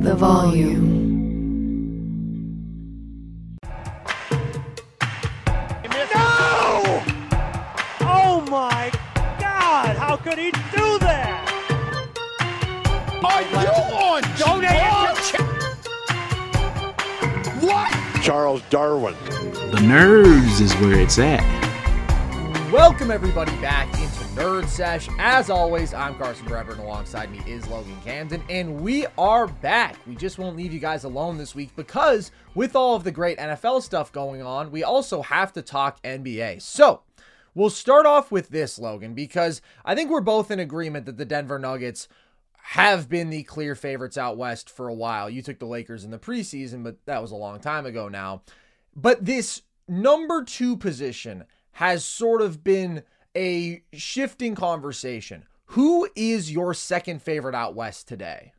The volume. No! Oh my God! How could he do that? Are you on Donate? What? Charles Darwin. The nerves is where it's at. Welcome everybody back into Nerd Sesh. As always, I'm Carson Brever, and alongside me is Logan Camden, and we are back. We just won't leave you guys alone this week because with all of the great NFL stuff going on, we also have to talk NBA. So we'll start off with this, Logan, because I think we're both in agreement that the Denver Nuggets have been the clear favorites out west for a while. You took the Lakers in the preseason, but that was a long time ago now. But this number two position has sort of been a shifting conversation. Who is your second favorite out west today?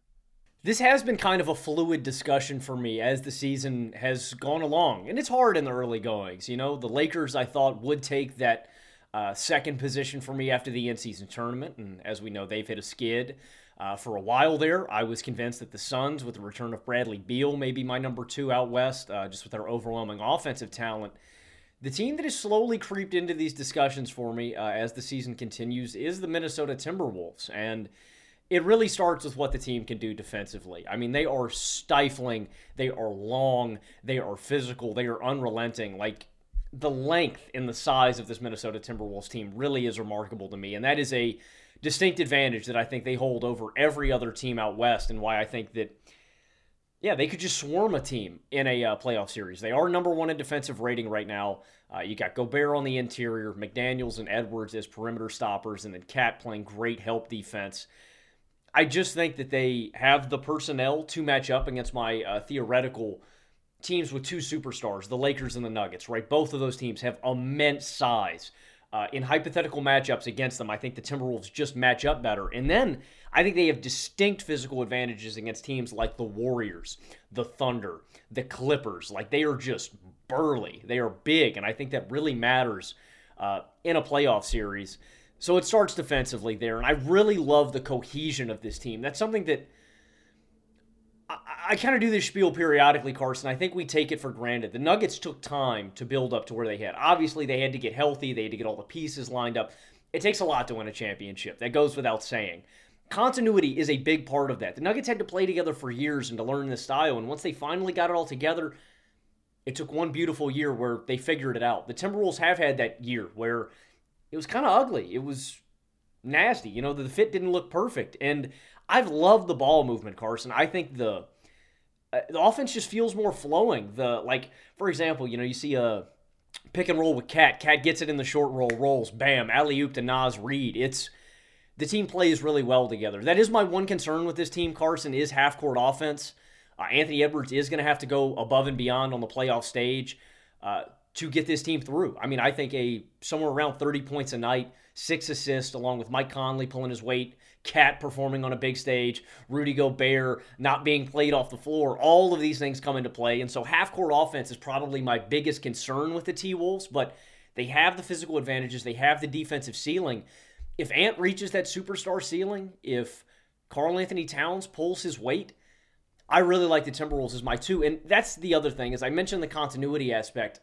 This has been kind of a fluid discussion for me as the season has gone along. And it's hard in the early goings. You know, the Lakers, I thought, would take that uh, second position for me after the in season tournament. And as we know, they've hit a skid. Uh, for a while there, I was convinced that the Suns, with the return of Bradley Beal, may be my number two out west, uh, just with their overwhelming offensive talent. The team that has slowly creeped into these discussions for me uh, as the season continues is the Minnesota Timberwolves. And it really starts with what the team can do defensively. I mean, they are stifling, they are long, they are physical, they are unrelenting. Like, the length and the size of this Minnesota Timberwolves team really is remarkable to me. And that is a distinct advantage that I think they hold over every other team out west, and why I think that yeah, they could just swarm a team in a uh, playoff series. They are number one in defensive rating right now. Uh, you got Gobert on the interior, McDaniels and Edwards as perimeter stoppers, and then KAT playing great help defense. I just think that they have the personnel to match up against my uh, theoretical teams with two superstars, the Lakers and the Nuggets, right? Both of those teams have immense size. Uh, in hypothetical matchups against them, I think the Timberwolves just match up better. And then I think they have distinct physical advantages against teams like the Warriors, the Thunder, the Clippers. Like they are just burly, they are big, and I think that really matters uh, in a playoff series. So it starts defensively there, and I really love the cohesion of this team. That's something that I, I kind of do this spiel periodically, Carson. I think we take it for granted. The Nuggets took time to build up to where they had. Obviously, they had to get healthy, they had to get all the pieces lined up. It takes a lot to win a championship. That goes without saying. Continuity is a big part of that. The Nuggets had to play together for years and to learn this style, and once they finally got it all together, it took one beautiful year where they figured it out. The Timberwolves have had that year where it was kind of ugly. It was nasty. You know, the fit didn't look perfect. And I've loved the ball movement, Carson. I think the uh, the offense just feels more flowing. The like, for example, you know, you see a pick and roll with KAT. KAT gets it in the short roll, rolls, bam, alley oop to Naz Reid. It's the team plays really well together. That is my one concern with this team, Carson, is half court offense. Uh, Anthony Edwards is going to have to go above and beyond on the playoff stage uh, to get this team through. I mean, I think a somewhere around 30 points a night, six assists, along with Mike Conley pulling his weight, KAT performing on a big stage, Rudy Gobert not being played off the floor. All of these things come into play. And so half court offense is probably my biggest concern with the T Wolves, but they have the physical advantages, they have the defensive ceiling. If Ant reaches that superstar ceiling, if Karl Anthony Towns pulls his weight, I really like the Timberwolves as my two. And that's the other thing, as I mentioned the continuity aspect.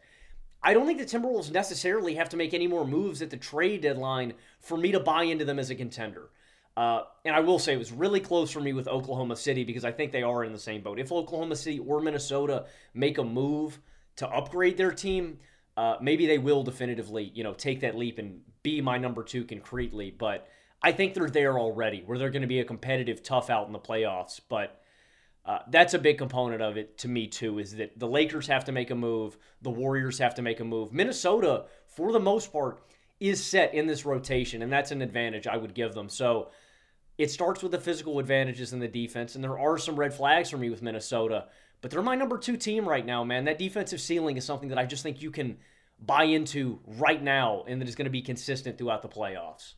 I don't think the Timberwolves necessarily have to make any more moves at the trade deadline for me to buy into them as a contender. Uh, and I will say it was really close for me with Oklahoma City because I think they are in the same boat. If Oklahoma City or Minnesota make a move to upgrade their team, uh, maybe they will definitively, you know, take that leap and be my number two concretely. But I think they're there already, where they're going to be a competitive tough out in the playoffs. But uh, that's a big component of it to me too. Is that the Lakers have to make a move, the Warriors have to make a move. Minnesota, for the most part, is set in this rotation, and that's an advantage I would give them. So it starts with the physical advantages in the defense, and there are some red flags for me with Minnesota, but they're my number two team right now, man. That defensive ceiling is something that I just think you can buy into right now and that is going to be consistent throughout the playoffs.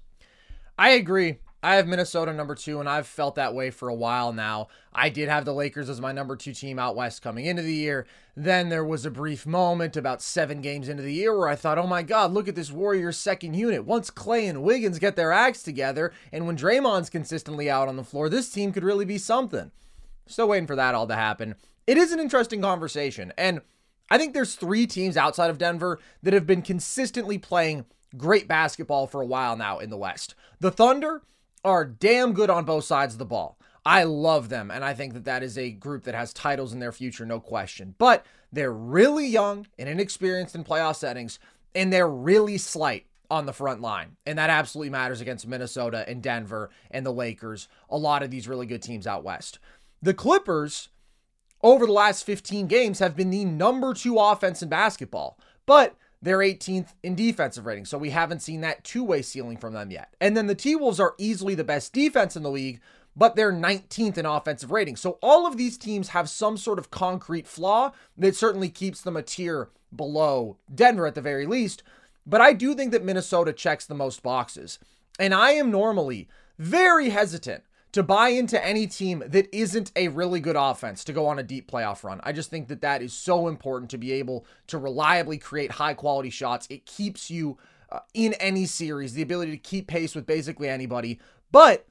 I agree. I have Minnesota number two, and I've felt that way for a while now. I did have the Lakers as my number two team out west coming into the year. Then there was a brief moment about seven games into the year where I thought, oh my God, look at this Warriors second unit. Once Clay and Wiggins get their acts together, and when Draymond's consistently out on the floor, this team could really be something. Still waiting for that all to happen. It is an interesting conversation, and I think there's three teams outside of Denver that have been consistently playing great basketball for a while now in the West. The Thunder are damn good on both sides of the ball. I love them, and I think that that is a group that has titles in their future, no question. But they're really young and inexperienced in playoff settings, and they're really slight on the front line. And that absolutely matters against Minnesota and Denver and the Lakers, a lot of these really good teams out west. The Clippers, over the last 15 games, have been the number two offense in basketball. But they're 18th in defensive rating, so we haven't seen that two way ceiling from them yet. And then the T Wolves are easily the best defense in the league, but they're 19th in offensive rating. So all of these teams have some sort of concrete flaw that certainly keeps them a tier below Denver at the very least. But I do think that Minnesota checks the most boxes. And I am normally very hesitant to buy into any team that isn't a really good offense to go on a deep playoff run. I just think that that is so important to be able to reliably create high quality shots. It keeps you uh, in any series, the ability to keep pace with basically anybody. But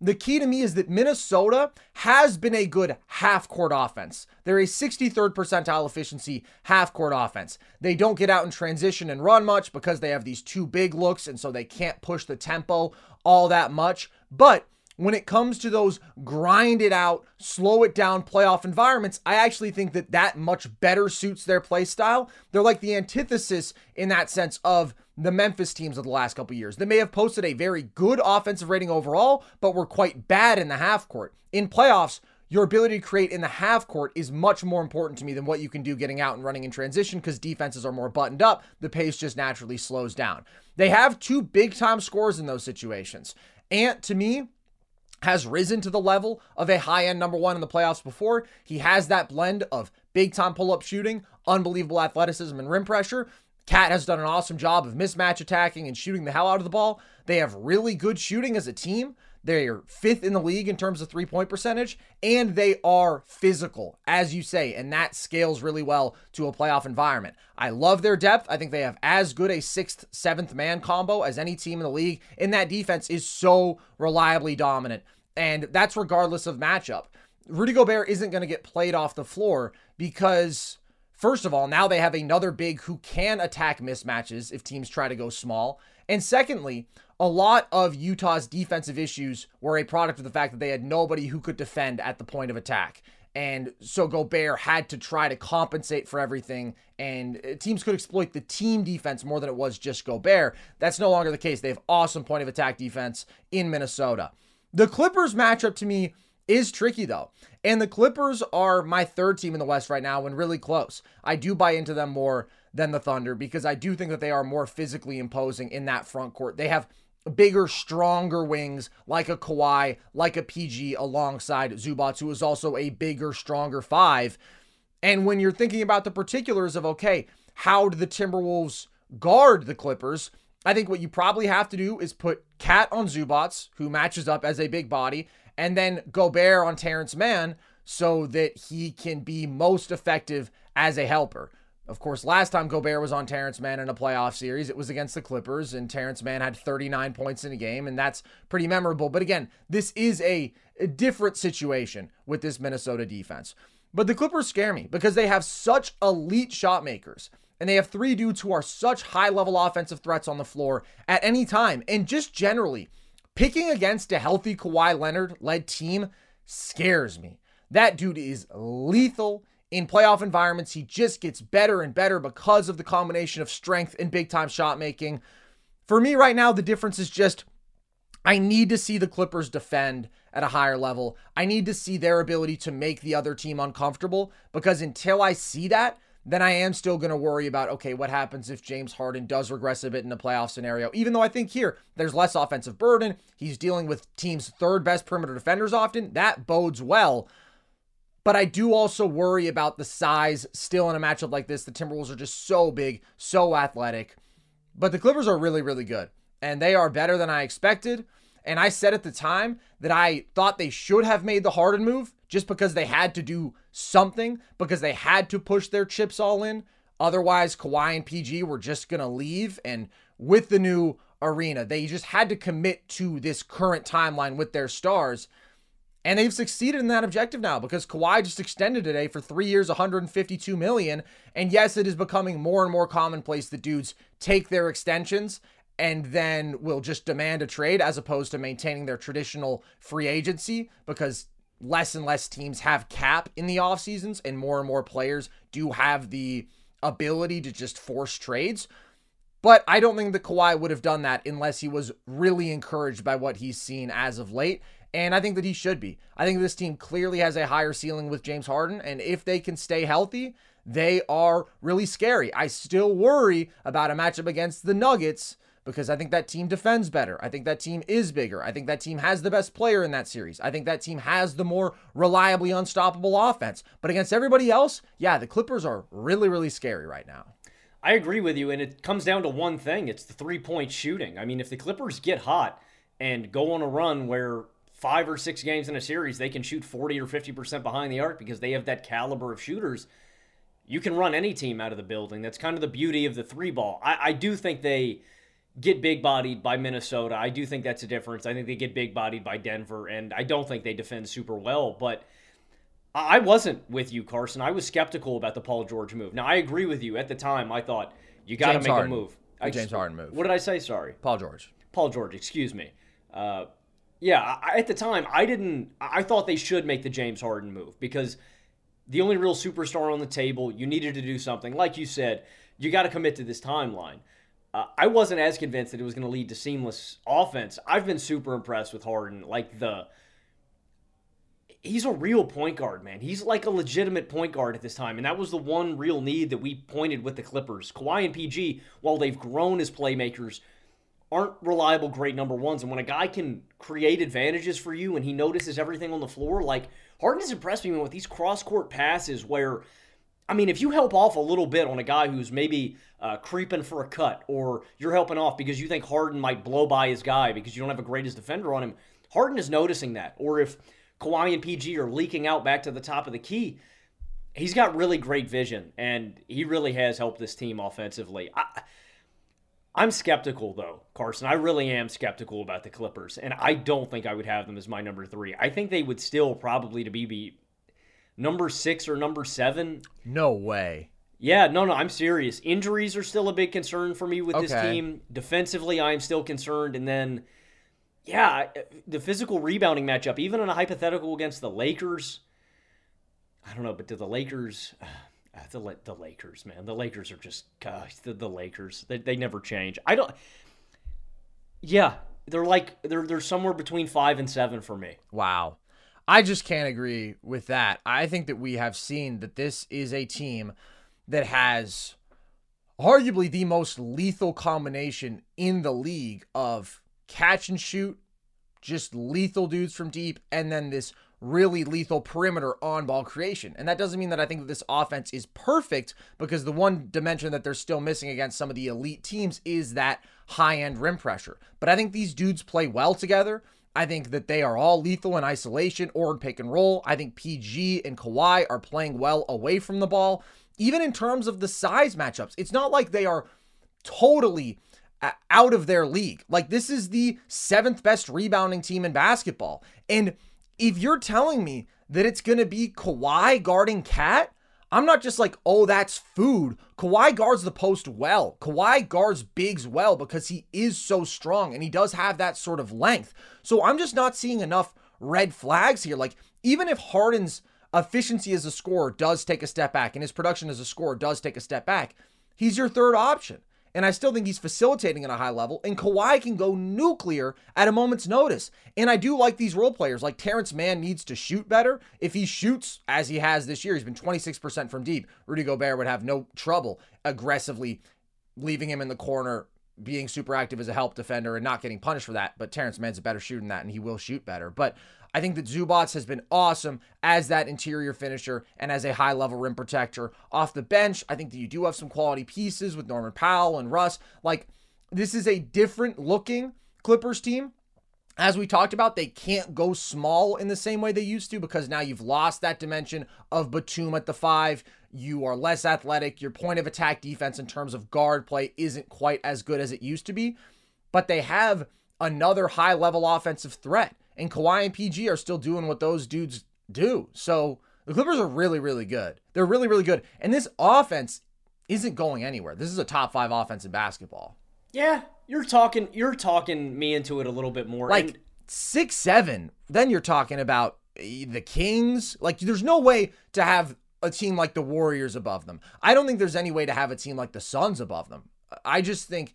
the key to me is that Minnesota has been a good half court offense. They're a 63rd percentile efficiency half court offense. They don't get out in transition and run much because they have these two big looks, and so they can't push the tempo all that much. But when it comes to those grind it out, slow it down playoff environments, I actually think that that much better suits their play style. They're like the antithesis in that sense of the Memphis teams of the last couple years. They may have posted a very good offensive rating overall, but were quite bad in the half court. In playoffs, your ability to create in the half court is much more important to me than what you can do getting out and running in transition because defenses are more buttoned up. The pace just naturally slows down. They have two big time scores in those situations. Ant, to me, has risen to the level of a high end number one in the playoffs before. He has that blend of big time pull up shooting, unbelievable athleticism, and rim pressure. KAT has done an awesome job of mismatch attacking and shooting the hell out of the ball. They have really good shooting as a team. They're fifth in the league in terms of three point percentage, and they are physical, as you say, and that scales really well to a playoff environment. I love their depth. I think they have as good a sixth, seventh man combo as any team in the league, and that defense is so reliably dominant, and that's regardless of matchup. Rudy Gobert isn't going to get played off the floor because. First of all, now they have another big who can attack mismatches if teams try to go small. And secondly, a lot of Utah's defensive issues were a product of the fact that they had nobody who could defend at the point of attack. And so Gobert had to try to compensate for everything, and uh, teams could exploit the team defense more than it was just Gobert. That's no longer the case. They have awesome point of attack defense in Minnesota. The Clippers matchup to me is tricky though. And the Clippers are my third team in the West right now and really close. I do buy into them more than the Thunder because I do think that they are more physically imposing in that front court. They have bigger, stronger wings like a Kawhi, like a PG alongside Zubac, who is also a bigger, stronger five. And when you're thinking about the particulars of, okay, how do the Timberwolves guard the Clippers? I think what you probably have to do is put KAT on Zubac, who matches up as a big body, and then Gobert on Terrence Mann so that he can be most effective as a helper. Of course, last time Gobert was on Terrence Mann in a playoff series, it was against the Clippers, and Terrence Mann had 39 points in a game, and that's pretty memorable. But again, this is a, a different situation with this Minnesota defense. But the Clippers scare me because they have such elite shot makers. And they have three dudes who are such high level offensive threats on the floor at any time. And just generally, picking against a healthy Kawhi Leonard led team scares me. That dude is lethal in playoff environments, he just gets better and better because of the combination of strength and big time shot making. For me, right now, the difference is just I need to see the Clippers defend at a higher level. I need to see their ability to make the other team uncomfortable because until I see that, then I am still going to worry about okay, what happens if James Harden does regress a bit in a playoff scenario? Even though I think here there's less offensive burden, he's dealing with team's third best perimeter defenders often. That bodes well. But I do also worry about the size still in a matchup like this. The Timberwolves are just so big, so athletic. But the Clippers are really, really good. And they are better than I expected. And I said at the time that I thought they should have made the Harden move just because they had to do something, because they had to push their chips all in. Otherwise, Kawhi and PG were just going to leave. And with the new arena, they just had to commit to this current timeline with their stars. And they've succeeded in that objective now because Kawhi just extended today for three years, 152 million. And yes, it is becoming more and more commonplace that dudes take their extensions and then will just demand a trade as opposed to maintaining their traditional free agency because less and less teams have cap in the off seasons and more and more players do have the ability to just force trades. But I don't think that Kawhi would have done that unless he was really encouraged by what he's seen as of late. And I think that he should be. I think this team clearly has a higher ceiling with James Harden. And if they can stay healthy, they are really scary. I still worry about a matchup against the Nuggets because I think that team defends better. I think that team is bigger. I think that team has the best player in that series. I think that team has the more reliably unstoppable offense. But against everybody else, yeah, the Clippers are really, really scary right now. I agree with you. And it comes down to one thing it's the three point shooting. I mean, if the Clippers get hot and go on a run where five or six games in a series, they can shoot 40 or 50% behind the arc because they have that caliber of shooters. You can run any team out of the building. That's kind of the beauty of the three ball. I, I do think they get big bodied by Minnesota. I do think that's a difference. I think they get big bodied by Denver, and I don't think they defend super well. But I wasn't with you, Carson. I was skeptical about the Paul George move. Now, I agree with you. At the time, I thought you got to make Harden. a move. I, James Harden move. What did I say? Sorry. Paul George. Paul George, excuse me. Uh, yeah, I, at the time, I didn't. I thought they should make the James Harden move because the only real superstar on the table, you needed to do something. Like you said, you got to commit to this timeline. Uh, I wasn't as convinced that it was going to lead to seamless offense. I've been super impressed with Harden. Like the, he's a real point guard, man. He's like a legitimate point guard at this time, and that was the one real need that we pointed with the Clippers. Kawhi and PG, while they've grown as playmakers, aren't reliable great number ones. And when a guy can create advantages for you and he notices everything on the floor, like Harden has impressed me with these cross court passes where, I mean, if you help off a little bit on a guy who's maybe uh, creeping for a cut, or you're helping off because you think Harden might blow by his guy because you don't have a greatest defender on him, Harden is noticing that. Or if Kawhi and PG are leaking out back to the top of the key, he's got really great vision, and he really has helped this team offensively. I, I'm skeptical though, Carson. I really am skeptical about the Clippers, and I don't think I would have them as my number three. I think they would still probably to be, be number six or number seven. No way. Yeah, no, no, I'm serious. Injuries are still a big concern for me with this team. Defensively, I am still concerned, and then, yeah, the physical rebounding matchup, even in a hypothetical against the Lakers. I don't know, but do the Lakers? Uh, the the Lakers, man, the Lakers are just gosh, the, the Lakers. They, they never change. I don't. Yeah, they're like they're they're somewhere between five and seven for me. Wow. I just can't agree with that. I think that we have seen that this is a team that has arguably the most lethal combination in the league of catch and shoot, just lethal dudes from deep, and then this really lethal perimeter on ball creation. And that doesn't mean that I think that this offense is perfect because the one dimension that they're still missing against some of the elite teams is that high end rim pressure. But I think these dudes play well together. I think that they are all lethal in isolation or in pick and roll. I think PG and Kawhi are playing well away from the ball. Even in terms of the size matchups, it's not like they are totally uh, out of their league. Like, this is the seventh best rebounding team in basketball. And if you're telling me that it's going to be Kawhi guarding KAT, I'm not just like, oh, that's food. Kawhi guards the post well. Kawhi guards bigs well because he is so strong and he does have that sort of length. So I'm just not seeing enough red flags here. Like, even if Harden's efficiency as a scorer does take a step back and his production as a scorer does take a step back, he's your third option. And I still think he's facilitating at a high level. And Kawhi can go nuclear at a moment's notice. And I do like these role players. Like Terrence Mann needs to shoot better. If he shoots as he has this year, he's been 26% from deep. Rudy Gobert would have no trouble aggressively leaving him in the corner, being super active as a help defender and not getting punished for that. But Terrence Mann's a better shooter than that, and he will shoot better. But I think that Zubac has been awesome as that interior finisher and as a high level rim protector. Off the bench, I think that you do have some quality pieces with Norman Powell and Russ. Like, this is a different looking Clippers team. As we talked about, they can't go small in the same way they used to because now you've lost that dimension of Batum at the five. You are less athletic. Your point of attack defense in terms of guard play isn't quite as good as it used to be, but they have another high level offensive threat and Kawhi and PG are still doing what those dudes do. So the Clippers are really, really good. They're really, really good. And this offense isn't going anywhere. This is a top five offense in basketball. Yeah, you're talking you're talking me into it a little bit more. Like and- six seven, then you're talking about eh, the Kings. Like there's no way to have a team like the Warriors above them. I don't think there's any way to have a team like the Suns above them. I just think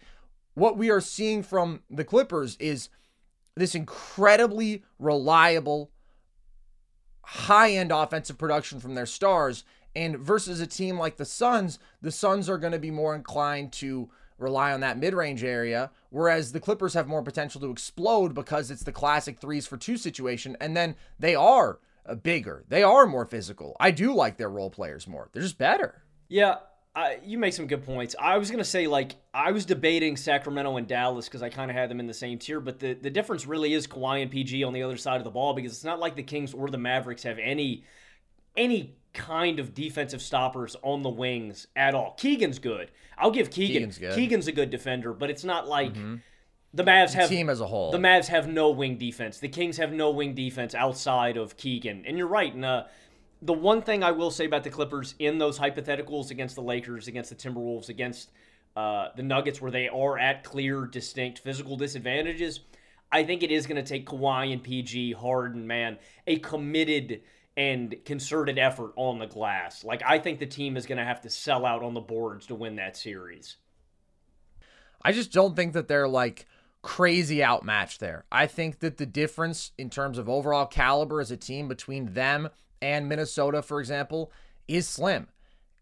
what we are seeing from the Clippers is this incredibly reliable, high end offensive production from their stars. And versus a team like the Suns, the Suns are going to be more inclined to rely on that mid range area, whereas the Clippers have more potential to explode because it's the classic threes for two situation. And then they are uh, bigger, they are more physical. I do like their role players more, they're just better. Yeah, I, you make some good points. I was gonna say like I was debating Sacramento and Dallas because I kind of had them in the same tier, but the the difference really is Kawhi and PG on the other side of the ball because it's not like the Kings or the Mavericks have any any kind of defensive stoppers on the wings at all. Keegan's good. I'll give Keegan. Keegan's, good. Keegan's a good defender, but it's not like. Mm-hmm. The Mavs have team as a whole. The Mavs have no wing defense. The Kings have no wing defense outside of Keegan. And you're right. And uh, the one thing I will say about the Clippers in those hypotheticals against the Lakers, against the Timberwolves, against uh, the Nuggets, where they are at clear, distinct physical disadvantages, I think it is going to take Kawhi and PG, Harden, man, a committed and concerted effort on the glass. Like, I think the team is going to have to sell out on the boards to win that series. I just don't think that they're like crazy outmatched there. I think that the difference in terms of overall caliber as a team between them and Minnesota, for example, is slim.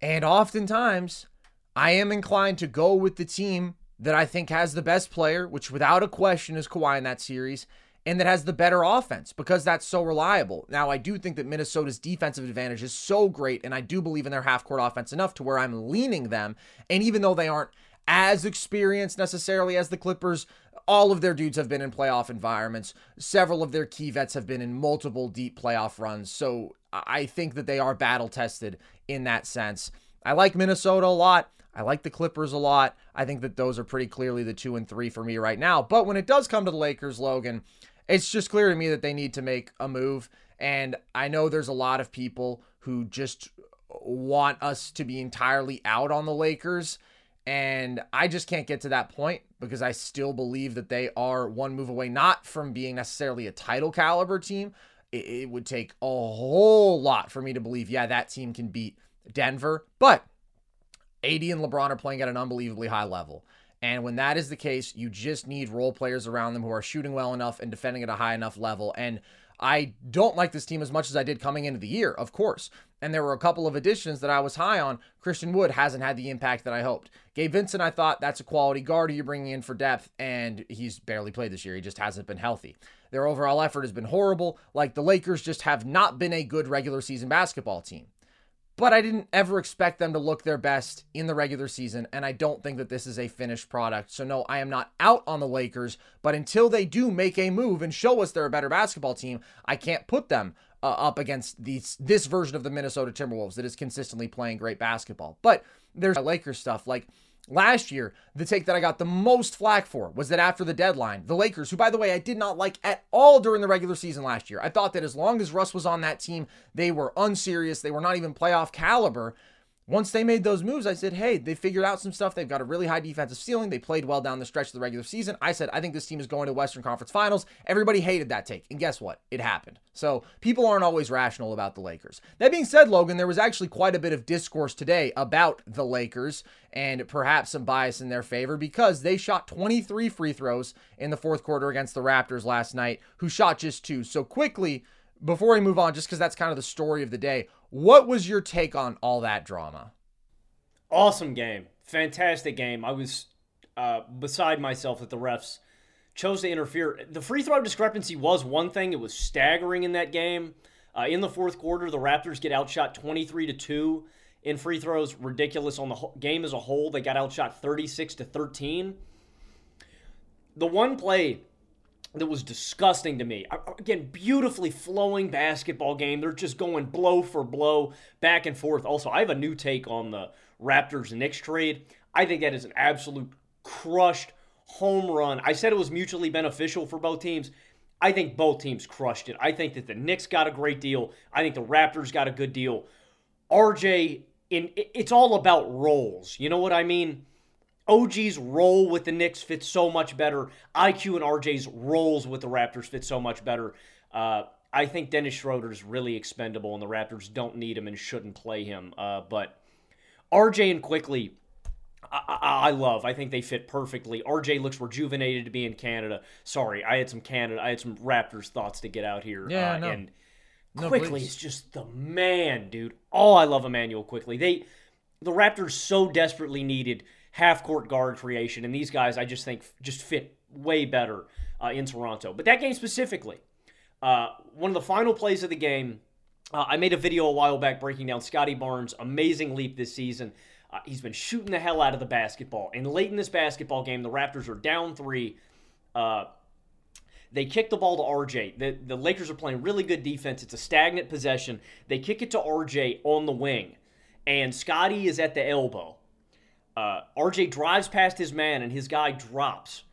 And oftentimes, I am inclined to go with the team that I think has the best player, which without a question is Kawhi in that series, and that has the better offense because that's so reliable. Now, I do think that Minnesota's defensive advantage is so great, and I do believe in their half court offense enough to where I'm leaning them. And even though they aren't as experienced necessarily as the Clippers, all of their dudes have been in playoff environments. Several of their key vets have been in multiple deep playoff runs. So I think that they are battle tested in that sense. I like Minnesota a lot. I like the Clippers a lot. I think that those are pretty clearly the two and three for me right now. But when it does come to the Lakers, Logan, it's just clear to me that they need to make a move. And I know there's a lot of people who just want us to be entirely out on the Lakers. And I just can't get to that point because I still believe that they are one move away, not from being necessarily a title caliber team. It, it would take a whole lot for me to believe, yeah, that team can beat Denver. But AD and LeBron are playing at an unbelievably high level. And when that is the case, you just need role players around them who are shooting well enough and defending at a high enough level. And I don't like this team as much as I did coming into the year, of course. And there were a couple of additions that I was high on. Christian Wood hasn't had the impact that I hoped. Gabe Vincent, I thought that's a quality guard you're bringing in for depth, and he's barely played this year. He just hasn't been healthy. Their overall effort has been horrible. Like the Lakers just have not been a good regular season basketball team. but I didn't ever expect them to look their best in the regular season, and I don't think that this is a finished product. So, no, I am not out on the Lakers, but until they do make a move and show us they're a better basketball team, I can't put them uh, up against these this version of the Minnesota Timberwolves that is consistently playing great basketball. But there's Lakers stuff like Last year, the take that I got the most flack for was that after the deadline, the Lakers, who by the way I did not like at all during the regular season last year, I thought that as long as Russ was on that team, they were unserious, they were not even playoff caliber. Once they made those moves, I said, hey, they figured out some stuff. They've got a really high defensive ceiling. They played well down the stretch of the regular season. I said, I think this team is going to Western Conference Finals. Everybody hated that take. And guess what? It happened. So people aren't always rational about the Lakers. That being said, Logan, there was actually quite a bit of discourse today about the Lakers and perhaps some bias in their favor because they shot 23 free throws in the fourth quarter against the Raptors last night, who shot just two. So quickly, before we move on, just because that's kind of the story of the day, what was your take on all that drama? Awesome game. Fantastic game. I was uh, beside myself that the refs chose to interfere. The free throw discrepancy was one thing, it was staggering in that game. Uh, in the fourth quarter, the Raptors get outshot 23 to 2 in free throws. Ridiculous on the game as a whole. They got outshot 36 to 13. The one play that was disgusting to me. Again, beautifully flowing basketball game. They're just going blow for blow, back and forth. Also, I have a new take on the Raptors Knicks trade. I think that is an absolute crushed home run. I said it was mutually beneficial for both teams. I think both teams crushed it. I think that the Knicks got a great deal. I think the Raptors got a good deal. RJ in it's all about roles. You know what I mean? OG's role with the Knicks fits so much better. IQ and RJ's roles with the Raptors fit so much better. Uh, I think Dennis Schroeder is really expendable, and the Raptors don't need him and shouldn't play him. Uh, but RJ and Quickley, I, I, I, love. I think they fit perfectly. RJ looks rejuvenated to be in Canada. Sorry, I had some Canada, I had some Raptors thoughts to get out here. Yeah, uh, no. And no, Quickley please. is just the man, dude. Oh, I love Immanuel Quickley. They, the Raptors, so desperately needed half court guard creation. And these guys, I just think, just fit way better uh, in Toronto. But that game specifically, uh, one of the final plays of the game, uh, I made a video a while back breaking down Scottie Barnes' amazing leap this season. Uh, he's been shooting the hell out of the basketball. And late in this basketball game, the Raptors are down three. Uh, they kick the ball to RJ. The, the Lakers are playing really good defense. It's a stagnant possession. They kick it to RJ on the wing. And Scottie is at the elbow. Uh, RJ drives past his man and his guy drops.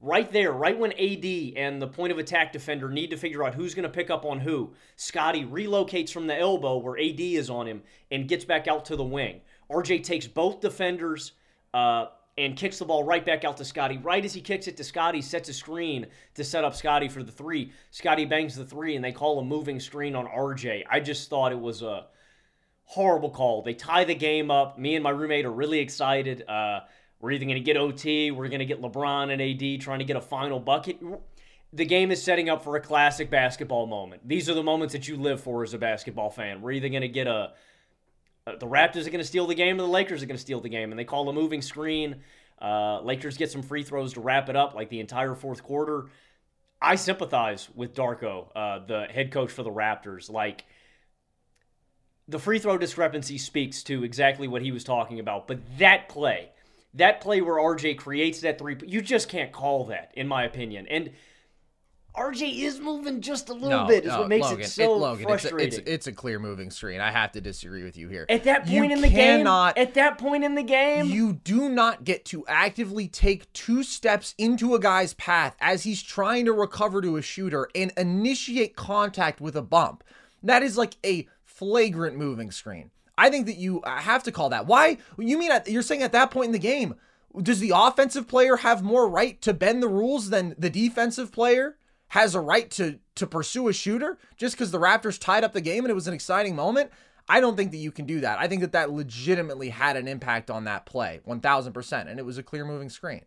Right there, right when AD and the point of attack defender need to figure out who's going to pick up on who, Scottie relocates from the elbow where AD is on him and gets back out to the wing. RJ takes both defenders uh, and kicks the ball right back out to Scottie. Right as he kicks it to Scottie, sets a screen to set up Scottie for the three. Scottie bangs the three, and they call a moving screen on RJ. I just thought it was a horrible call. They tie the game up. Me and my roommate are really excited. Uh, we're either going to get OT, we're going to get LeBron and AD trying to get a final bucket. The game is setting up for a classic basketball moment. These are the moments that you live for as a basketball fan. We're either going to get a the Raptors are going to steal the game, or the Lakers are going to steal the game, and they call a moving screen. Uh, Lakers get some free throws to wrap it up, like the entire fourth quarter. I sympathize with Darko, uh, the head coach for the Raptors. Like the free throw discrepancy speaks to exactly what he was talking about. But that play, that play where RJ creates that three, you just can't call that, in my opinion. And RJ is moving just a little no, bit, is no, what makes Logan, it so it, Logan, frustrating. It's a, it's, it's a, clear moving screen. I have to disagree with you here. At that point you in the cannot, game, at that point in the game, you do not get to actively take two steps into a guy's path as he's trying to recover to a shooter and initiate contact with a bump. That is like a flagrant moving screen. I think that you uh, have to call that. Why? You mean you're saying at that point in the game, does the offensive player have more right to bend the rules than the defensive player has a right to to pursue a shooter just because the Raptors tied up the game and it was an exciting moment? I don't think that you can do that. I think that that legitimately had an impact on that play, 1000%, and it was a clear moving screen.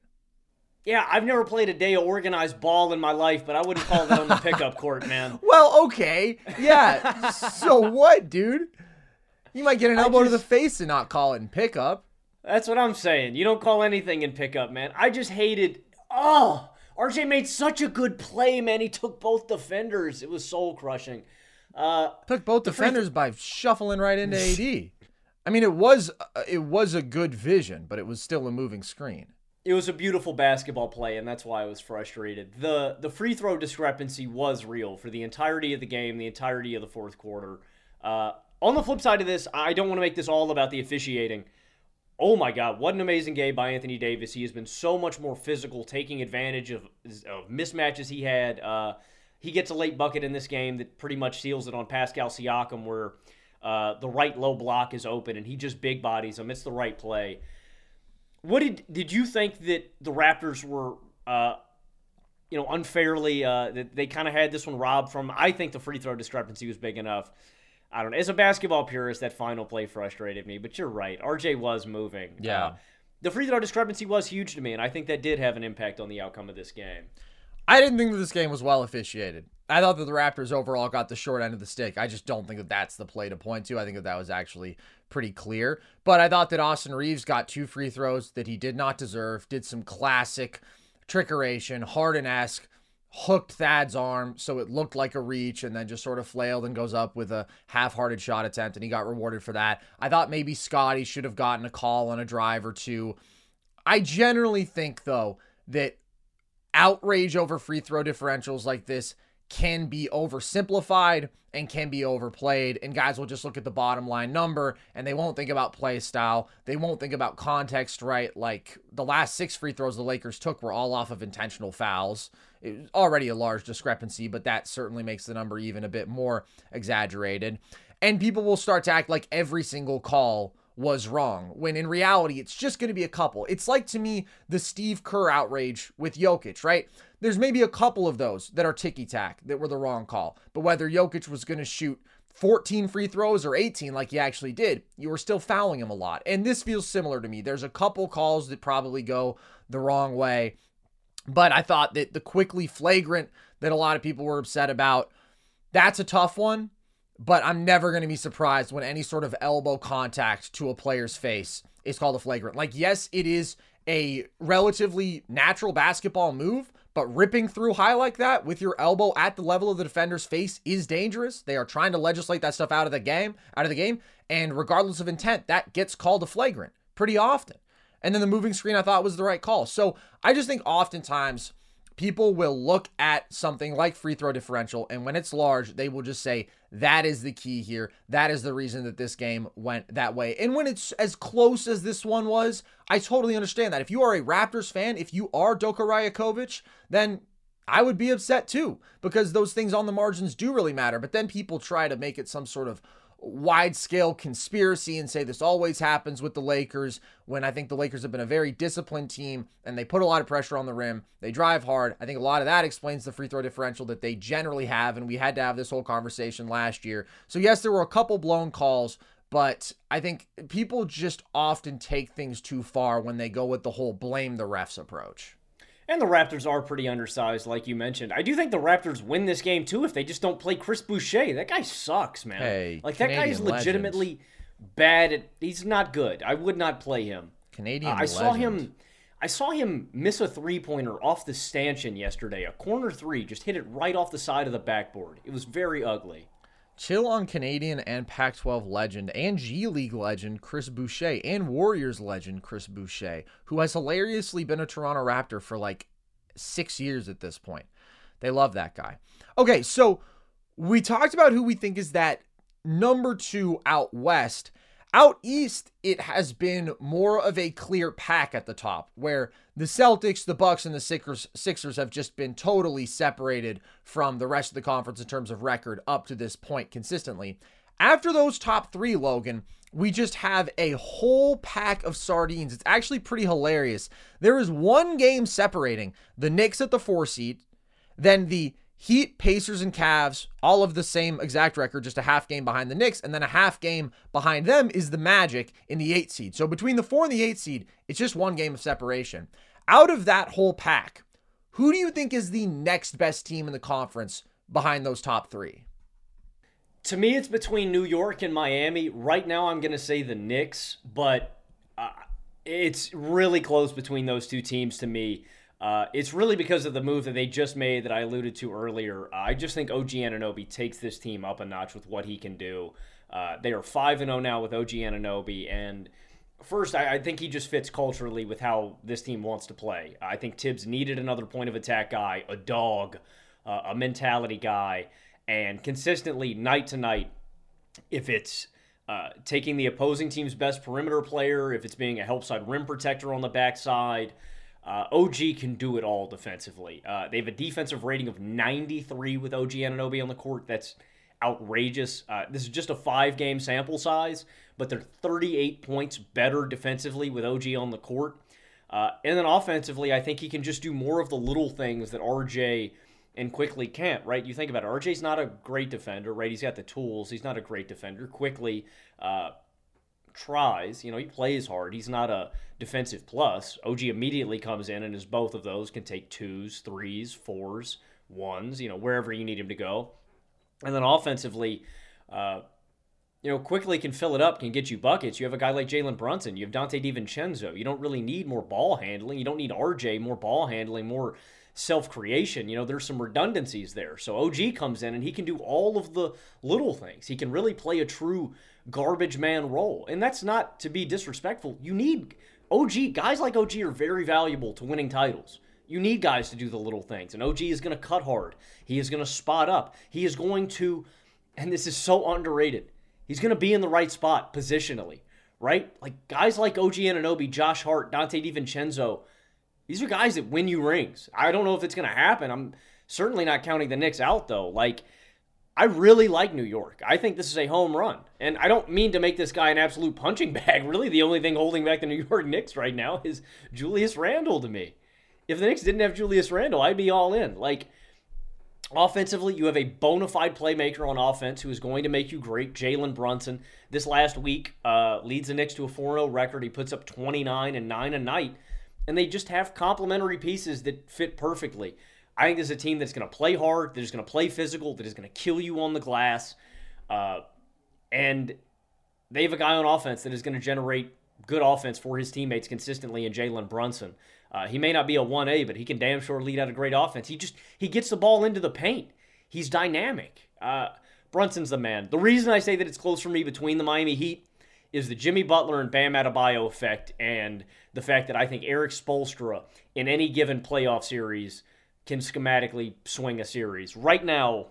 Yeah, I've never played a day of organized ball in my life, but I wouldn't call that on the pickup court, man. Well, okay. Yeah. so what, dude? You might get an elbow just, to the face and not call it in pickup. That's what I'm saying. You don't call anything in pickup, man. I just hated. Oh, RJ made such a good play, man. He took both defenders. It was soul crushing. Uh, Took both defenders by shuffling right into AD. I mean, it was uh, it was a good vision, but it was still a moving screen. It was a beautiful basketball play, and that's why I was frustrated. the The free throw discrepancy was real for the entirety of the game, the entirety of the fourth quarter. Uh, on the flip side of this, I don't want to make this all about the officiating. Oh my God, what an amazing game by Anthony Davis. He has been so much more physical, taking advantage of, of mismatches he had. Uh, he gets a late bucket in this game that pretty much seals it on Pascal Siakam, where uh, the right low block is open and he just big bodies him. It's the right play. What did did you think that the Raptors were, uh, you know, unfairly uh, that they kind of had this one robbed from? I think the free throw discrepancy was big enough. I don't know. As a basketball purist, that final play frustrated me, but you're right. RJ was moving. Yeah. Uh, the free throw discrepancy was huge to me, and I think that did have an impact on the outcome of this game. I didn't think that this game was well officiated. I thought that the Raptors overall got the short end of the stick. I just don't think that that's the play to point to. I think that that was actually pretty clear. But I thought that Austin Reaves got two free throws that he did not deserve, did some classic trickeration, Harden esque, hooked Thad's arm so it looked like a reach and then just sort of flailed and goes up with a half hearted shot attempt and he got rewarded for that. I thought maybe Scottie should have gotten a call on a drive or two. I generally think, though, that outrage over free throw differentials like this can be oversimplified and can be overplayed. And guys will just look at the bottom line number and they won't think about play style. They won't think about context, right? Like the last six free throws the Lakers took were all off of intentional fouls. It was already a large discrepancy, but that certainly makes the number even a bit more exaggerated. And people will start to act like every single call was wrong, when in reality, it's just going to be a couple. It's like to me the Steve Kerr outrage with Jokic, right? There's maybe a couple of those that are ticky tack that were the wrong call. But whether Jokic was going to shoot 14 free throws or 18 like he actually did, you were still fouling him a lot. And this feels similar to me. There's a couple calls that probably go the wrong way. But I thought that the Quickley flagrant that a lot of people were upset about, that's a tough one but I'm never going to be surprised when any sort of elbow contact to a player's face is called a flagrant. Like, yes, it is a relatively natural basketball move, but ripping through high like that with your elbow at the level of the defender's face is dangerous. They are trying to legislate that stuff out of the game, out of the game, and regardless of intent, that gets called a flagrant pretty often. And then the moving screen I thought was the right call. So I just think oftentimes people will look at something like free throw differential, and when it's large, they will just say, that is the key here. That is the reason that this game went that way. And when it's as close as this one was, I totally understand that. If you are a Raptors fan, if you are Darko Rajakovic, then I would be upset too, because those things on the margins do really matter. But then people try to make it some sort of wide scale conspiracy and say this always happens with the Lakers when I think the Lakers have been a very disciplined team and they put a lot of pressure on the rim. They drive hard. I think a lot of that explains the free throw differential that they generally have. And we had to have this whole conversation last year. So, yes, there were a couple blown calls, but I think people just often take things too far when they go with the whole blame the refs approach. And the Raptors are pretty undersized, like you mentioned. I do think the Raptors win this game too if they just don't play Chris Boucher. That guy sucks, man. Hey, like Canadian that guy is legitimately bad. At, he's not good. I would not play him. Canadian. Uh, I saw him. I saw him miss a three pointer off the stanchion yesterday. A corner three, just hit it right off the side of the backboard. It was very ugly. Chill on Canadian and Pac 12 legend and G League legend Chris Boucher and Warriors legend Chris Boucher, who has hilariously been a Toronto Raptor for like six years at this point. They love that guy. Okay, so we talked about who we think is that number two out west. Out east, it has been more of a clear pack at the top, where the Celtics, the Bucks, and the Sixers, Sixers have just been totally separated from the rest of the conference in terms of record up to this point consistently. After those top three, Logan, we just have a whole pack of sardines. It's actually pretty hilarious. There is one game separating the Knicks at the four seed, then the Heat, Pacers, and Cavs, all of the same exact record, just a half game behind the Knicks, and then a half game behind them is the Magic in the eight seed. So between the four and the eight seed, it's just one game of separation. Out of that whole pack, who do you think is the next best team in the conference behind those top three? To me, it's between New York and Miami. Right now, I'm going to say the Knicks, but uh, it's really close between those two teams to me. Uh, it's really because of the move that they just made that I alluded to earlier. I just think OG Anunoby takes this team up a notch with what he can do. Uh, they are 5 0 now with OG Anunoby. And first, I, I, think he just fits culturally with how this team wants to play. I think Thibs needed another point of attack guy, a dog, uh, a mentality guy. And consistently, night to night, if it's uh, taking the opposing team's best perimeter player, if it's being a help side rim protector on the backside, uh, OG can do it all defensively. Uh, they have a defensive rating of 93 with OG Anunoby on the court. That's outrageous. Uh, this is just a five game sample size, but they're 38 points better defensively with OG on the court. Uh, and then offensively, I think he can just do more of the little things that RJ and Quickley can't, right? You think about it. RJ's not a great defender, right? He's got the tools. He's not a great defender. Quickley, uh, tries. You know, he plays hard. He's not a defensive plus. OG immediately comes in and is both of those, can take twos, threes, fours, ones, you know, wherever you need him to go. And then offensively, uh, you know, Quickley can fill it up, can get you buckets. You have a guy like Jalen Brunson. You have Donte DiVincenzo. You don't really need more ball handling. You don't need RJ, more ball handling, more self creation. You know, there's some redundancies there. So OG comes in and he can do all of the little things. He can really play a true garbage man role. And that's not to be disrespectful. You need OG, guys like OG are very valuable to winning titles. You need guys to do the little things. And OG is going to cut hard. He is going to spot up. He is going to, and this is so underrated, he's going to be in the right spot positionally, right? Like guys like OG Anunoby, Josh Hart, Donte DiVincenzo, these are guys that win you rings. I don't know if it's going to happen. I'm certainly not counting the Knicks out, though. Like, I really like New York. I think this is a home run. And I don't mean to make this guy an absolute punching bag. Really, the only thing holding back the New York Knicks right now is Julius Randle to me. If the Knicks didn't have Julius Randle, I'd be all in. Like, offensively, you have a bona fide playmaker on offense who is going to make you great. Jalen Brunson, this last week, uh, leads the Knicks to a 4 0 record. He puts up 29 and 9 a night. And they just have complementary pieces that fit perfectly. I think this is a team that's going to play hard, that is going to play physical, that is going to kill you on the glass. Uh, and they have a guy on offense that is going to generate good offense for his teammates consistently in Jalen Brunson. Uh, he may not be a 1A, but he can damn sure lead out a great offense. He just he gets the ball into the paint. He's dynamic. Uh, Brunson's the man. The reason I say that it's close for me between the Miami Heat is the Jimmy Butler and Bam Adebayo effect and the fact that I think Erik Spoelstra in any given playoff series – can schematically swing a series. Right now,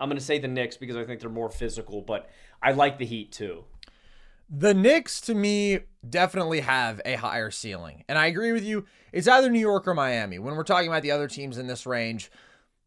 I'm going to say the Knicks because I think they're more physical, but I like the Heat too. The Knicks, to me, definitely have a higher ceiling. And I agree with you. It's either New York or Miami. When we're talking about the other teams in this range,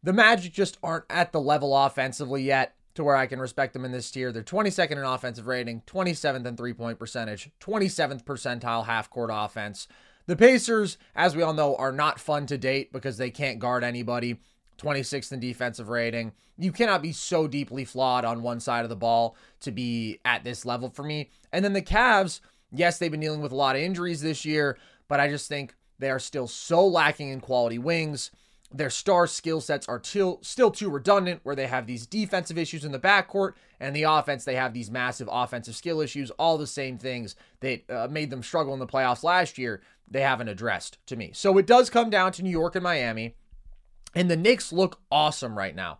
the Magic just aren't at the level offensively yet to where I can respect them in this tier. They're 22nd in offensive rating, 27th in three point percentage, 27th percentile half court offense. The Pacers, as we all know, are not fun to date because they can't guard anybody. 26th in defensive rating. You cannot be so deeply flawed on one side of the ball to be at this level for me. And then the Cavs, yes, they've been dealing with a lot of injuries this year, but I just think they are still so lacking in quality wings. Their star skill sets are till, still too redundant, where they have these defensive issues in the backcourt, and the offense, they have these massive offensive skill issues, all the same things that uh, made them struggle in the playoffs last year they haven't addressed to me. So it does come down to New York and Miami. And the Knicks look awesome right now.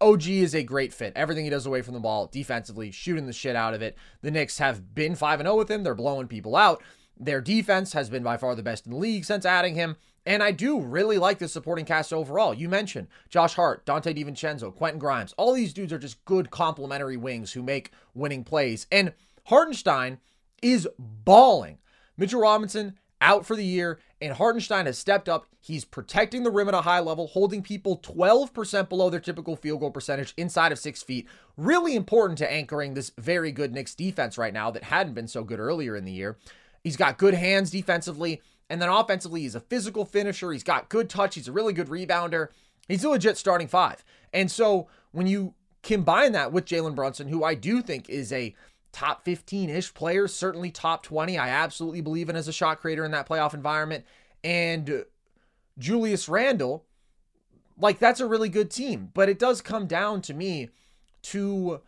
OG is a great fit. Everything he does away from the ball, defensively, shooting the shit out of it. The Knicks have been 5 0 with him. They're blowing people out. Their defense has been by far the best in the league since adding him. And I do really like the supporting cast overall. You mentioned Josh Hart, Donte DiVincenzo, Quentin Grimes. All these dudes are just good complementary wings who make winning plays. And Hartenstein is balling. Mitchell Robinson out for the year, and Hartenstein has stepped up. He's protecting the rim at a high level, holding people 12% below their typical field goal percentage inside of six feet. Really important to anchoring this very good Knicks defense right now that hadn't been so good earlier in the year. He's got good hands defensively, and then offensively, he's a physical finisher. He's got good touch. He's a really good rebounder. He's a legit starting five. And so when you combine that with Jalen Brunson, who I do think is a top 15 ish player, certainly top 20. I absolutely believe in as a shot creator in that playoff environment. And Julius Randle, like that's a really good team. But it does come down to me to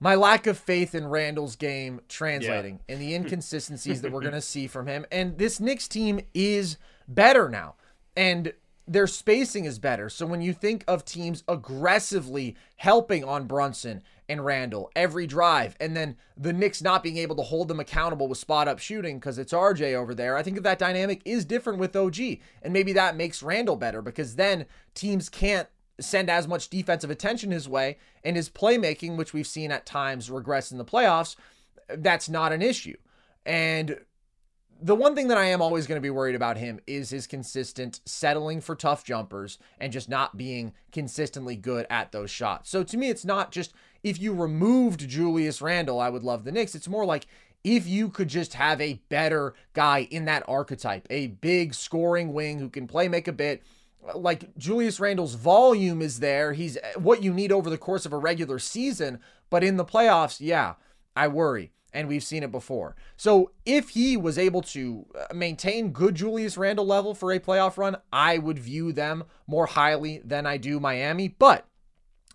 my lack of faith in Randle's game translating yeah. and the inconsistencies that we're going to see from him. And this Knicks team is better now. And their spacing is better. So when you think of teams aggressively helping on Brunson and Randle every drive, and then the Knicks not being able to hold them accountable with spot up shooting because it's RJ over there, I think that that dynamic is different with OG. And maybe that makes Randall better because then teams can't send as much defensive attention his way, and his playmaking, which we've seen at times regress in the playoffs, that's not an issue. And the one thing that I am always going to be worried about him is his consistent settling for tough jumpers and just not being consistently good at those shots. So to me, it's not just if you removed Julius Randle, I would love the Knicks. It's more like if you could just have a better guy in that archetype, a big scoring wing who can play make a bit. Like Julius Randle's volume is there. He's what you need over the course of a regular season. But in the playoffs, yeah, I worry and we've seen it before. So if he was able to uh, maintain good Julius Randle level for a playoff run, I would view them more highly than I do Miami. But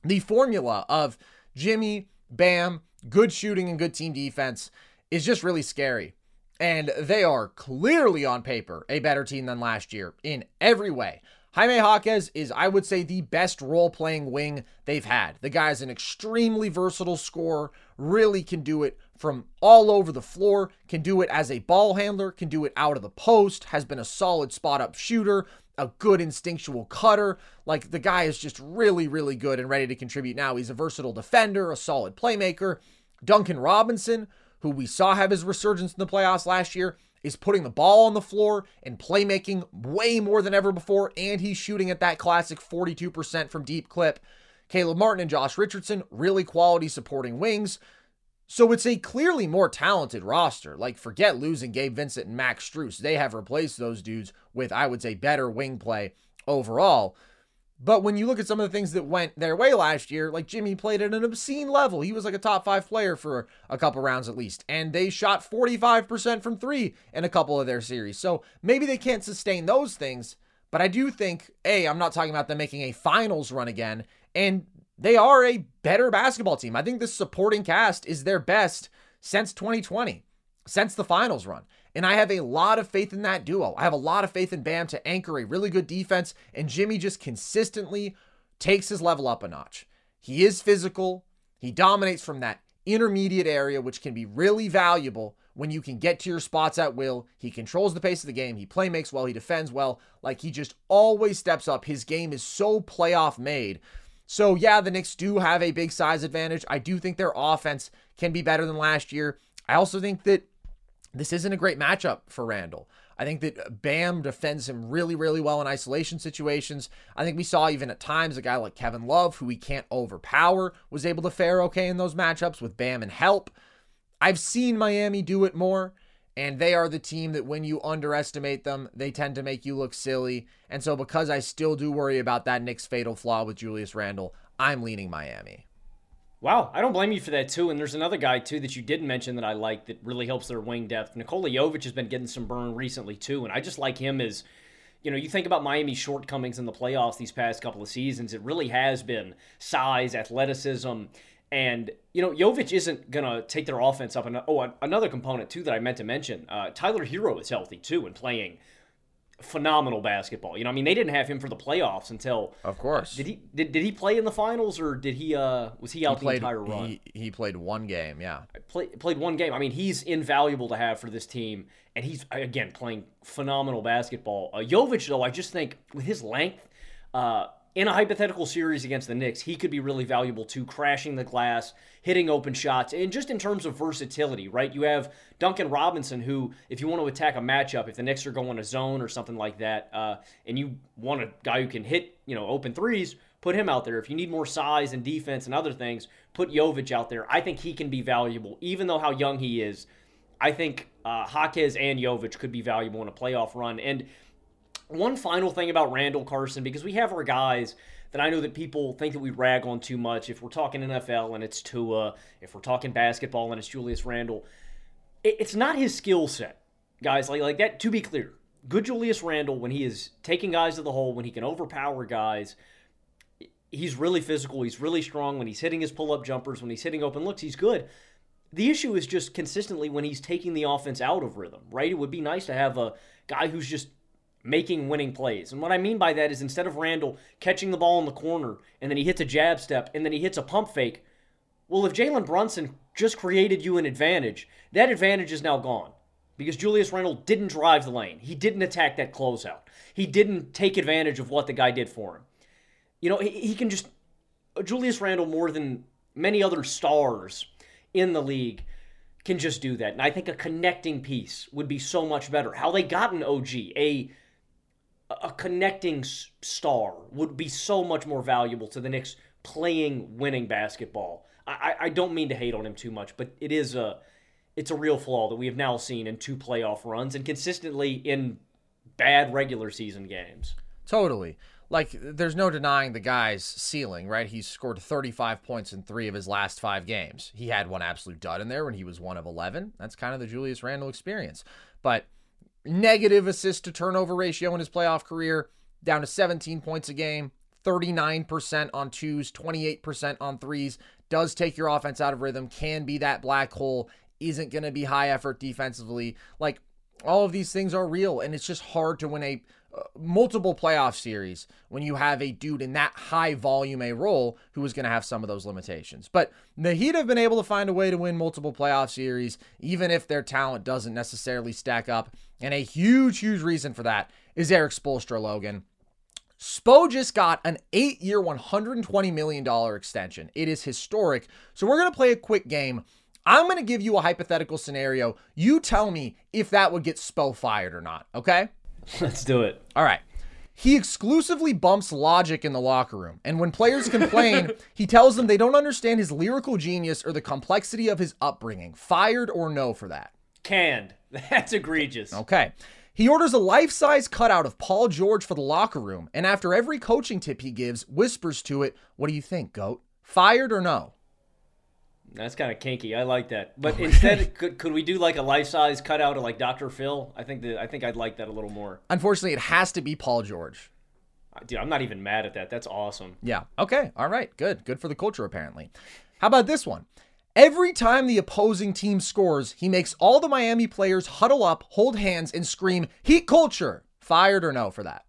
the formula of Jimmy, Bam, good shooting and good team defense is just really scary. And they are clearly on paper a better team than last year in every way. Jaime Jaquez is, I would say, the best role playing wing they've had. The guy is an extremely versatile scorer, really can do it from all over the floor, can do it as a ball handler, can do it out of the post, has been a solid spot up shooter, a good instinctual cutter. Like the guy is just really, really good and ready to contribute now. He's a versatile defender, a solid playmaker. Duncan Robinson, who we saw have his resurgence in the playoffs last year, is putting the ball on the floor and playmaking way more than ever before, and he's shooting at that classic 42% from deep clip. Caleb Martin and Josh Richardson, really quality supporting wings. So it's a clearly more talented roster. Like, forget losing Gabe Vincent and Max Strus. They have replaced those dudes with, I would say, better wing play overall. But when you look at some of the things that went their way last year, like Jimmy played at an obscene level. He was like a top five player for a couple rounds at least. And they shot 45% from three in a couple of their series. So maybe they can't sustain those things. But I do think, A, I'm not talking about them making a finals run again. And they are a better basketball team. I think this supporting cast is their best since 2020, since the finals run. And I have a lot of faith in that duo. I have a lot of faith in Bam to anchor a really good defense, and Jimmy just consistently takes his level up a notch. He is physical, he dominates from that intermediate area, which can be really valuable when you can get to your spots at will. He controls the pace of the game, he play makes well, he defends well. Like he just always steps up. His game is so playoff made. So, yeah, the Knicks do have a big size advantage. I do think their offense can be better than last year. I also think that this isn't a great matchup for Randle. I think that Bam defends him really, really well in isolation situations. I think we saw even at times a guy like Kevin Love, who we can't overpower, was able to fare okay in those matchups with Bam and help. I've seen Miami do it more, and they are the team that when you underestimate them, they tend to make you look silly. And so, because I still do worry about that Knicks fatal flaw with Julius Randle, I'm leaning Miami. Wow, I don't blame you for that too. And there's another guy too that you didn't mention that I like that really helps their wing depth. Nikola Jovic has been getting some burn recently too, and I just like him as you know, you think about Miami's shortcomings in the playoffs these past couple of seasons, it really has been size, athleticism, and you know, Jovic isn't gonna take their offense up. And oh, another component too that I meant to mention, uh, Tyler Herro is healthy too and playing phenomenal basketball. You know, I mean, they didn't have him for the playoffs until. Of course. Did he did, did he play in the finals or did he uh was he out he played, the entire run? He, he played one game, yeah. Play, played one game. I mean, he's invaluable to have for this team, and he's again playing phenomenal basketball. Uh, Jovic, though, I just think with his length. Uh, in a hypothetical series against the Knicks, he could be really valuable too, crashing the glass, hitting open shots, and just in terms of versatility, right? You have Duncan Robinson, who, if you want to attack a matchup, if the Knicks are going a zone or something like that, uh, and you want a guy who can hit, you know, open threes, put him out there. If you need more size and defense and other things, put Jovic out there. I think he can be valuable, even though how young he is. I think uh, and Jovic could be valuable in a playoff run. And one final thing about Randle Carson, because we have our guys that I know that people think that we rag on too much. If we're talking NFL and it's Tua, if we're talking basketball and it's Julius Randle, it's not his skill set, guys. Like like that. To be clear, good Julius Randle when he is taking guys to the hole, when he can overpower guys, he's really physical. He's really strong when he's hitting his pull up jumpers, when he's hitting open looks, he's good. The issue is just consistently when he's taking the offense out of rhythm, right? It would be nice to have a guy who's just making winning plays. And what I mean by that is instead of Randle catching the ball in the corner and then he hits a jab step and then he hits a pump fake, well, if Jalen Brunson just created you an advantage, that advantage is now gone because Julius Randle didn't drive the lane. He didn't attack that closeout. He didn't take advantage of what the guy did for him. You know, he, he can just Julius Randle more than many other stars in the league can just do that. And I think a connecting piece would be so much better. How they got an OG, a a connecting star would be so much more valuable to the Knicks playing winning basketball. I, I don't mean to hate on him too much, but it is a it's a real flaw that we have now seen in two playoff runs and consistently in bad regular season games. Totally like there's no denying the guy's ceiling, right? He's scored 35 points in three of his last five games. He had one absolute dud in there when he was one of 11. That's kind of the Julius Randle experience. But negative assist to turnover ratio in his playoff career, down to 17 points a game, 39% on twos, 28% on threes. Does take your offense out of rhythm, can be that black hole, isn't going to be high effort defensively. Like all of these things are real, and it's just hard to win a multiple playoff series when you have a dude in that high volume a role who is going to have some of those limitations. But the Heat have been able to find a way to win multiple playoff series, even if their talent doesn't necessarily stack up. And a huge, huge reason for that is Erik Spoelstra, Logan. Spo just got an eight year, $120 million extension. It is historic. So we're going to play a quick game. I'm going to give you a hypothetical scenario. You tell me if that would get Spo fired or not, okay? Let's do it. All right. He exclusively bumps logic in the locker room. And when players complain, he tells them they don't understand his lyrical genius or the complexity of his upbringing. Fired or no for that? Canned. That's egregious. Okay. He orders a life size cutout of Paul George for the locker room. And after every coaching tip he gives, whispers to it, What do you think, GOAT? Fired or no? That's kind of kinky. I like that. But oh, instead, could, could we do like a life size cutout of like Dr. Phil? I think that I think I'd like that a little more. Unfortunately, it has to be Paul George. Dude, I'm not even mad at that. That's awesome. Yeah. Okay. All right. Good. Good for the culture, apparently. How about this one? Every time the opposing team scores, he makes all the Miami players huddle up, hold hands, and scream, Heat culture. Fired or no for that?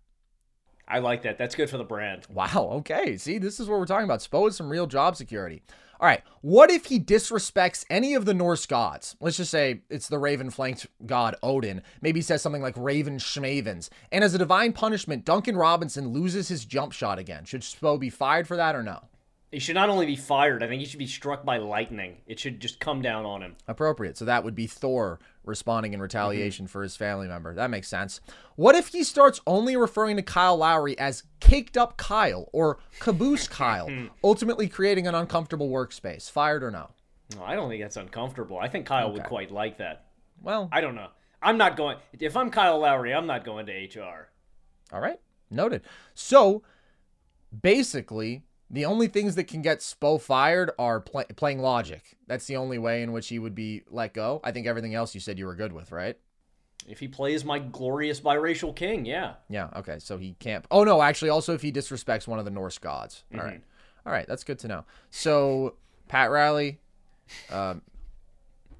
I like that. That's good for the brand. Wow. Okay. See, this is what we're talking about. Spo is some real job security. All right, what if he disrespects any of the Norse gods? Let's just say it's the raven flanked god Odin. Maybe he says something like Raven Schmavens. And as a divine punishment, Duncan Robinson loses his jump shot again. Should Spo be fired for that or no? He should not only be fired, I think he should be struck by lightning. It should just come down on him. Appropriate. So that would be Thor responding in retaliation mm-hmm. for his family member. That makes sense. What if he starts only referring to Kyle Lowry as caked up Kyle or caboose Kyle, ultimately creating an uncomfortable workspace? Fired or no? No, I don't think that's uncomfortable. I think Kyle okay. would quite like that. Well, I don't know. I'm not going. If I'm Kyle Lowry, I'm not going to HR. All right. Noted. So basically, the only things that can get Spo fired are play, playing logic. That's the only way in which he would be let go. I think everything else you said you were good with, right? If he plays my glorious biracial king, yeah. Yeah, okay. So he can't. Oh, no, actually, also if he disrespects one of the Norse gods. All mm-hmm. right, All right, that's good to know. So, Pat Riley, um,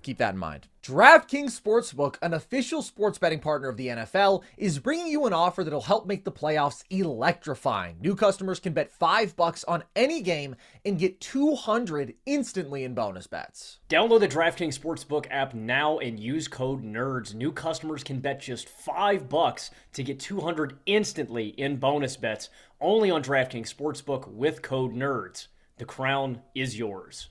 keep that in mind. DraftKings Sportsbook, an official sports betting partner of the NFL, is bringing you an offer that'll help make the playoffs electrifying. New customers can bet 5 bucks on any game and get 200 instantly in bonus bets. Download the DraftKings Sportsbook app now and use code NERDS. New customers can bet just 5 bucks to get 200 instantly in bonus bets only on DraftKings Sportsbook with code NERDS. The crown is yours.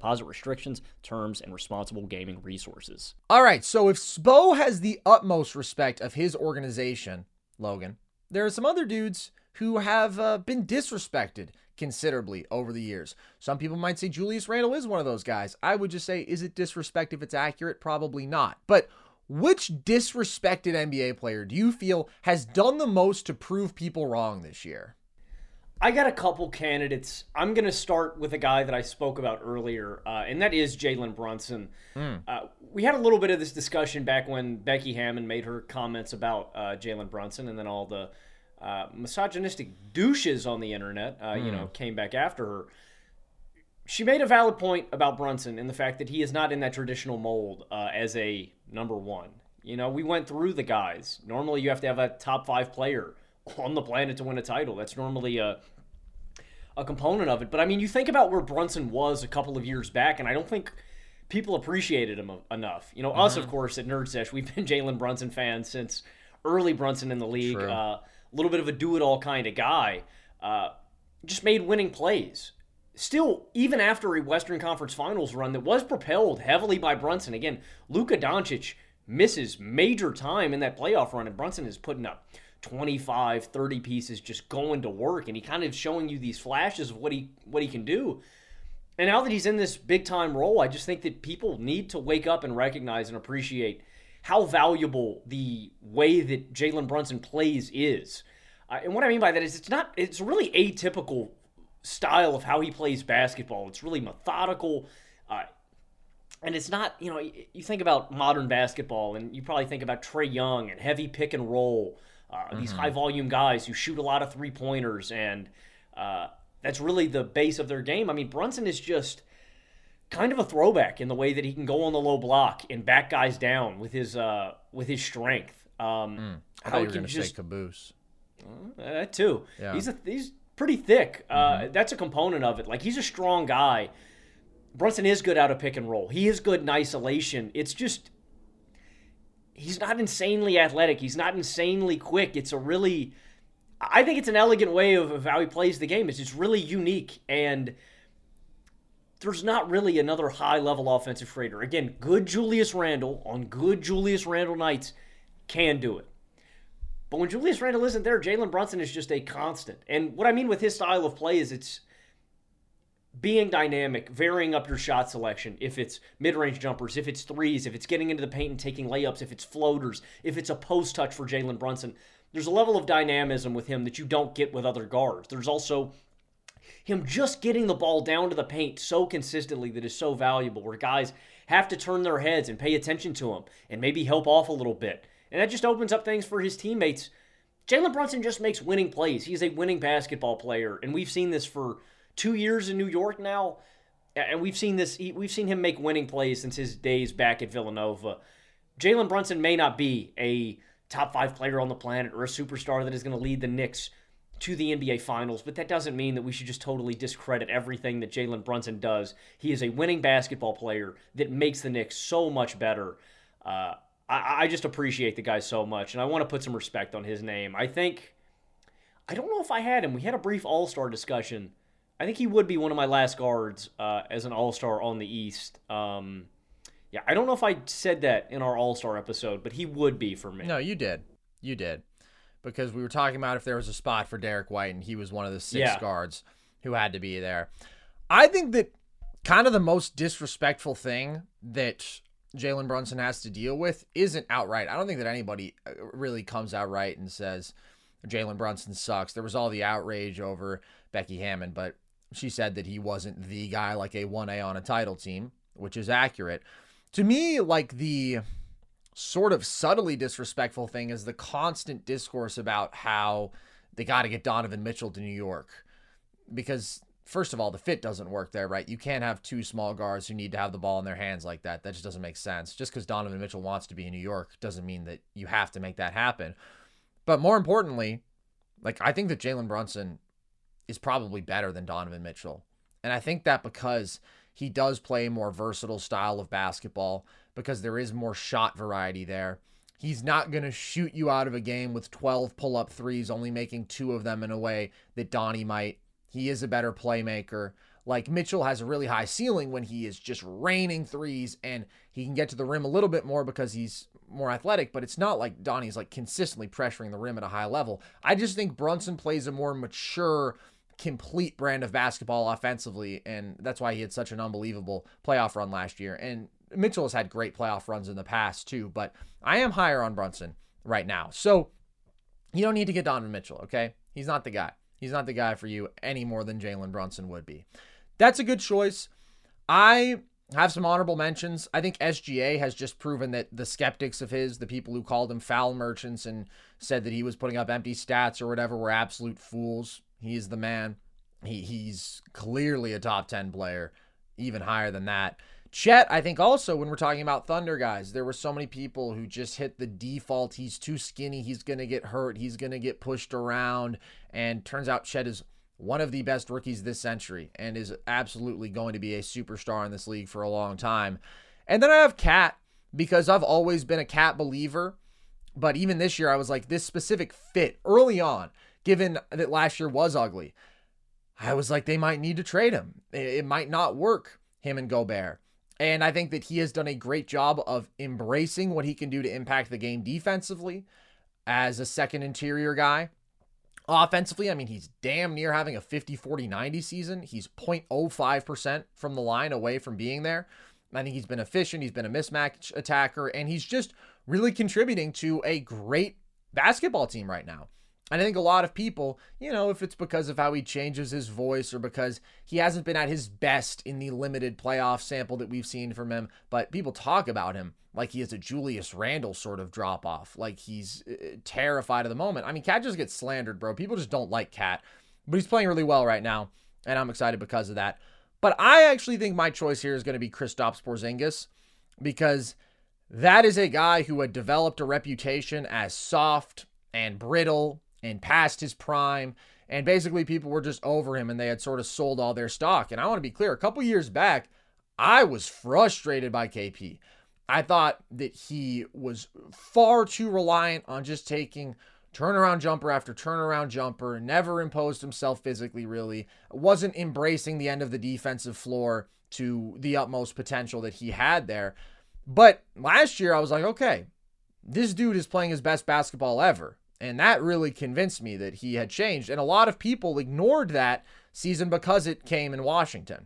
deposit restrictions, terms, and responsible gaming resources. All right, so if Spo has the utmost respect of his organization, Logan, there are some other dudes who have uh, been disrespected considerably over the years. Some people might say Julius Randle is one of those guys. I would just say, is it disrespect if it's accurate? Probably not. But which disrespected NBA player do you feel has done the most to prove people wrong this year? I got a couple candidates. I'm going to start with a guy that I spoke about earlier, uh, and that is Jalen Brunson. Mm. Uh, we had a little bit of this discussion back when Becky Hammon made her comments about uh, Jalen Brunson, and then all the uh, misogynistic douches on the internet, mm. you know, hmm. came back after her. She made a valid point about Brunson and the fact that he is not in that traditional mold uh, as a number one. You know, we went through the guys. Normally, you have to have a top five player on the planet to win a title. That's normally a a component of it. But I mean, you think about where Brunson was a couple of years back, and I don't think people appreciated him enough. You know, mm-hmm. us of course at Nerd Sesh, we've been Jalen Brunson fans since early Brunson in the league. Uh, a little bit of a do-it-all kind of guy. Uh, just made winning plays. Still, even after a Western Conference Finals run that was propelled heavily by Brunson. Again, Luka Doncic misses major time in that playoff run, and Brunson is putting up 25, 30 pieces just going to work and he kind of showing you these flashes of what he what he can do. And now that he's in this big time role, I just think that people need to wake up and recognize and appreciate how valuable the way that Jalen Brunson plays is. Uh, and what I mean by that is it's not it's really atypical style of how he plays basketball. It's really methodical. Uh, and it's not, you know, you think about modern basketball and you probably think about Trae Young and heavy pick and roll mm-hmm. These high volume guys who shoot a lot of three pointers, and uh, that's really the base of their game. I mean, Brunson is just kind of a throwback in the way that he can go on the low block and back guys down with his uh, with his strength. Um, mm. I how you were going to say caboose. Uh, that too. Yeah. He's a, he's pretty thick. Uh, mm-hmm. Uh, that's a component of it. Like he's a strong guy. Brunson is good out of pick and roll. He is good in isolation. It's just he's not insanely athletic. He's not insanely quick. It's a really, I think it's an elegant way of, of how he plays the game. It's just really unique and there's not really another high level offensive freighter. Again, good Julius Randle on good Julius Randle nights can do it. But when Julius Randle isn't there, Jalen Brunson is just a constant. And what I mean with his style of play is it's being dynamic, varying up your shot selection. If it's mid range jumpers, if it's threes, if it's getting into the paint and taking layups, if it's floaters, if it's a post touch for Jalen Brunson, there's a level of dynamism with him that you don't get with other guards. There's also him just getting the ball down to the paint so consistently that is so valuable, where guys have to turn their heads and pay attention to him and maybe help off a little bit. And that just opens up things for his teammates. Jalen Brunson just makes winning plays. He's a winning basketball player, and we've seen this for two years in New York now, and we've seen this. We've seen him make winning plays since his days back at Villanova. Jalen Brunson may not be a top five player on the planet or a superstar that is going to lead the Knicks to the NBA Finals, but that doesn't mean that we should just totally discredit everything that Jalen Brunson does. He is a winning basketball player that makes the Knicks so much better. Uh, I, I just appreciate the guy so much, and I want to put some respect on his name. I think, I don't know if I had him. We had a brief All Star discussion I think he would be one of my last guards uh, as an All Star on the East. Um, yeah, I don't know if I said that in our All Star episode, but he would be for me. No, you did. You did. Because we were talking about if there was a spot for Derrick White, and he was one of the six yeah. guards who had to be there. I think that kind of the most disrespectful thing that Jalen Brunson has to deal with isn't outright. I don't think that anybody uh, really comes out right and says Jalen Brunson sucks. There was all the outrage over Becky Hammon, but she said that he wasn't the guy like a 1A on a title team, which is accurate. To me, like the sort of subtly disrespectful thing is the constant discourse about how they got to get Donovan Mitchell to New York. Because, first of all, the fit doesn't work there, right? You can't have two small guards who need to have the ball in their hands like that. That just doesn't make sense. Just because Donovan Mitchell wants to be in New York doesn't mean that you have to make that happen. But more importantly, like, I think that Jalen Brunson is probably better than Donovan Mitchell. And I think that because he does play a more versatile style of basketball, because there is more shot variety there. He's not going to shoot you out of a game with 12 pull up threes, only making two of them in a way that Donnie might. He is a better playmaker. Like Mitchell has a really high ceiling when he is just raining threes and he can get to the rim a little bit more because he's more athletic, but it's not like Donnie's like consistently pressuring the rim at a high level. I just think Brunson plays a more mature complete brand of basketball offensively, and that's why he had such an unbelievable playoff run last year. And Mitchell has had great playoff runs in the past too, but I am higher on Brunson right now. So you don't need to get Donovan Mitchell, okay? He's not the guy. He's not the guy for you any more than Jalen Brunson would be. That's a good choice. I have some honorable mentions. I think SGA has just proven that the skeptics of his, the people who called him foul merchants and said that he was putting up empty stats or whatever, were absolute fools. He's the man. He he's clearly a top 10 player, even higher than that. Chet, I think also when we're talking about Thunder guys, there were so many people who just hit the default. He's too skinny. He's going to get hurt. He's going to get pushed around. And turns out Chet is one of the best rookies this century and is absolutely going to be a superstar in this league for a long time. And then I have KAT because I've always been a KAT believer. But even this year, I was like, this specific fit early on, given that last year was ugly, I was like, they might need to trade him. It might not work, him and Gobert. And I think that he has done a great job of embracing what he can do to impact the game defensively as a second interior guy. Offensively, I mean, he's damn near having a 50 40 90 season. He's 0.05% from the line away from being there. I think he's been efficient. He's been a mismatch attacker, and he's just really contributing to a great basketball team right now. And I think a lot of people, you know, if it's because of how he changes his voice or because he hasn't been at his best in the limited playoff sample that we've seen from him, but people talk about him like he is a Julius Randle sort of drop off, like he's uh, terrified of the moment. I mean, KAT just gets slandered, bro. People just don't like KAT, but he's playing really well right now, and I'm excited because of that. But I actually think my choice here is going to be Kristaps Porzingis because that is a guy who had developed a reputation as soft and brittle and past his prime. And basically, people were just over him and they had sort of sold all their stock. And I want to be clear a couple years back, I was frustrated by KP. I thought that he was far too reliant on just taking turnaround jumper after turnaround jumper, never imposed himself physically, really, wasn't embracing the end of the defensive floor to the utmost potential that he had there. But last year, I was like, okay, this dude is playing his best basketball ever. And that really convinced me that he had changed. And a lot of people ignored that season because it came in Washington.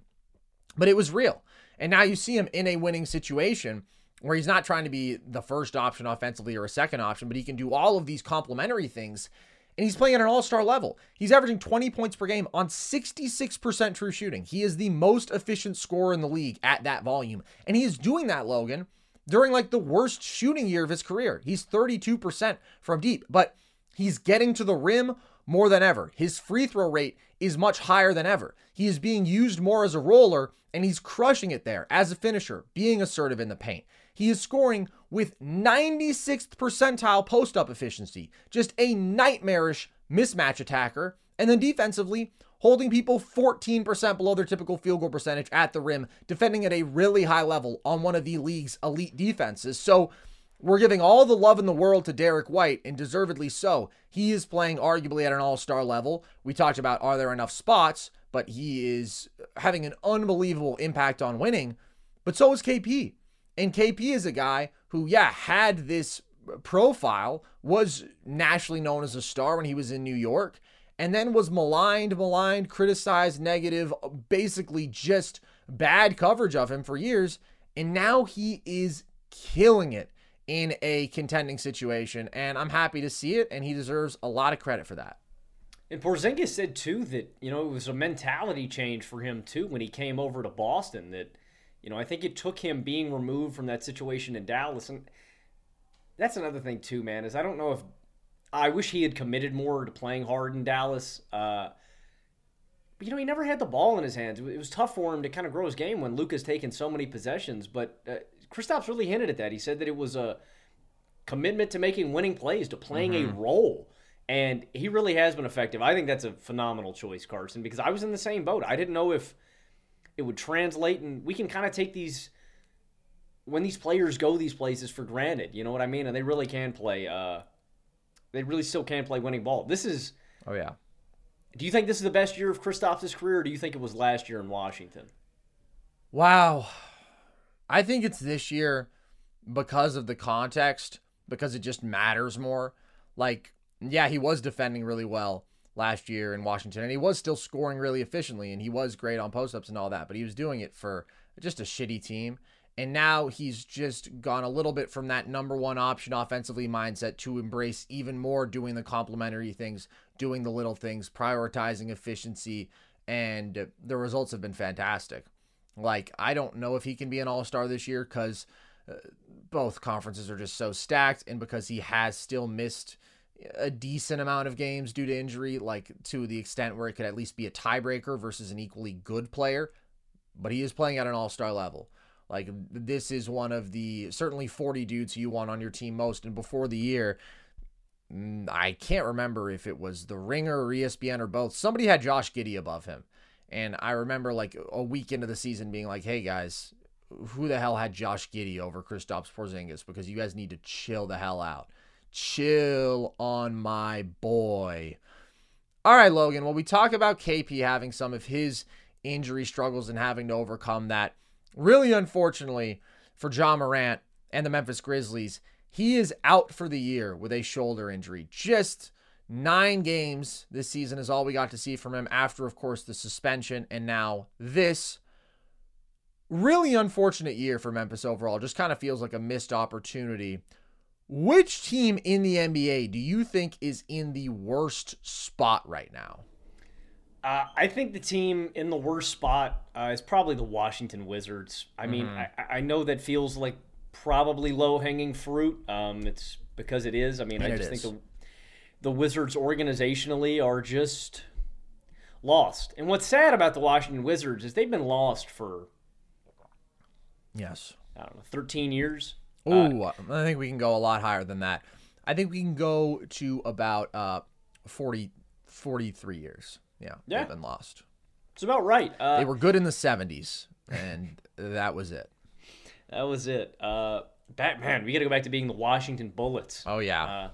But it was real. And now you see him in a winning situation where he's not trying to be the first option offensively or a second option, but he can do all of these complementary things. And he's playing at an all star level. He's averaging 20 points per game on 66% true shooting. He is the most efficient scorer in the league at that volume. And he is doing that, Logan, during like the worst shooting year of his career. He's 32% from deep. But He's getting to the rim more than ever. His free throw rate is much higher than ever. He is being used more as a roller, and he's crushing it there as a finisher, being assertive in the paint. He is scoring with 96th percentile post up efficiency, just a nightmarish mismatch attacker. And then defensively, holding people 14% below their typical field goal percentage at the rim, defending at a really high level on one of the league's elite defenses. So, we're giving all the love in the world to Derrick White, and deservedly so. He is playing arguably at an all star level. We talked about are there enough spots, but he is having an unbelievable impact on winning. But so is KP. And KP is a guy who, yeah, had this profile, was nationally known as a star when he was in New York, and then was maligned, maligned, criticized, negative, basically just bad coverage of him for years. And now he is killing it in a contending situation, and I'm happy to see it, and he deserves a lot of credit for that. And Porzingis said too that you know it was a mentality change for him too when he came over to Boston. That you know I think it took him being removed from that situation in Dallas, and that's another thing too, man. Is I don't know if I wish he had committed more to playing hard in Dallas. Uh, but you know he never had the ball in his hands. It was tough for him to kind of grow his game when Luka's taken so many possessions. But uh, Kristaps really hinted at that. He said that it was a commitment to making winning plays, to playing mm-hmm. a role. And he really has been effective. I think that's a phenomenal choice, Carson, because I was in the same boat. I didn't know if it would translate, and we can kind of take these when these players go these places for granted. You know what I mean? And they really can play. Uh, they really still can play winning ball. This is. Oh yeah. Do you think this is the best year of Kristaps' career, or do you think it was last year in Washington? Wow. I think it's this year because of the context, because it just matters more. Like, yeah, he was defending really well, last year in Washington, and he was still scoring really efficiently, and he was great on post ups and all that, but he was doing it for just a shitty team. And now he's just gone a little bit from that number one option offensively mindset to embrace even more doing the complementary things, doing the little things, prioritizing efficiency, and the results have been fantastic. Like, I don't know if he can be an all star this year because uh, both conferences are just so stacked, and because he has still missed a decent amount of games due to injury, like to the extent where it could at least be a tiebreaker versus an equally good player. But he is playing at an all star level. Like this is one of the certainly 40 dudes you want on your team most. And before the year, mm, I can't remember if it was the Ringer or ESPN or both. Somebody had Josh Giddey above him. And I remember like a week into the season being like, hey guys, who the hell had Josh Giddey over Kristaps Porzingis? Because you guys need to chill the hell out. Chill on my boy. All right, Logan. Well, we talk about KP having some of his injury struggles and having to overcome that really unfortunately for Ja Morant and the Memphis Grizzlies, he is out for the year with a shoulder injury. Just nine games this season is all we got to see from him after, of course, the suspension and now this. Really unfortunate year for Memphis overall. Just kind of feels like a missed opportunity. Which team in the NBA do you think is in the worst spot right now? Uh, I think the team in the worst spot uh, is probably the Washington Wizards. I mean, mm-hmm. I, I, know that feels like probably low hanging fruit. Um, it's because it is. I mean, and I just think the the Wizards organizationally are just lost. And what's sad about the Washington Wizards is they've been lost for yes, I don't know, thirteen years. Oh, uh, I think we can go a lot higher than that. I think we can go to about uh, 40, 43 years. Yeah, yeah. they've been lost. It's about right. Uh, they were good in the 70s, and that was it. That was it. Uh, Batman, we got to go back to being the Washington Bullets. Oh, yeah. Uh,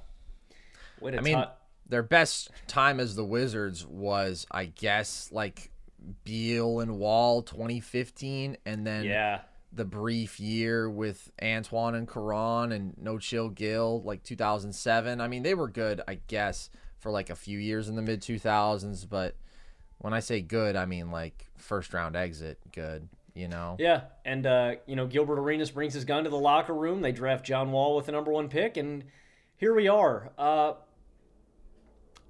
I mean, their best time as the Wizards was, I guess, like Beal and Wall 2015, and then yeah. the brief year with Antawn and Caron and No Chill Gill, like 2007. I mean, they were good, I guess for like a few years in the mid 2000s, but when I say good, I mean like first round exit good, you know? Yeah. And, uh, you know, Gilbert Arenas brings his gun to the locker room. They draft John Wall with the number one pick, and here we are. Uh,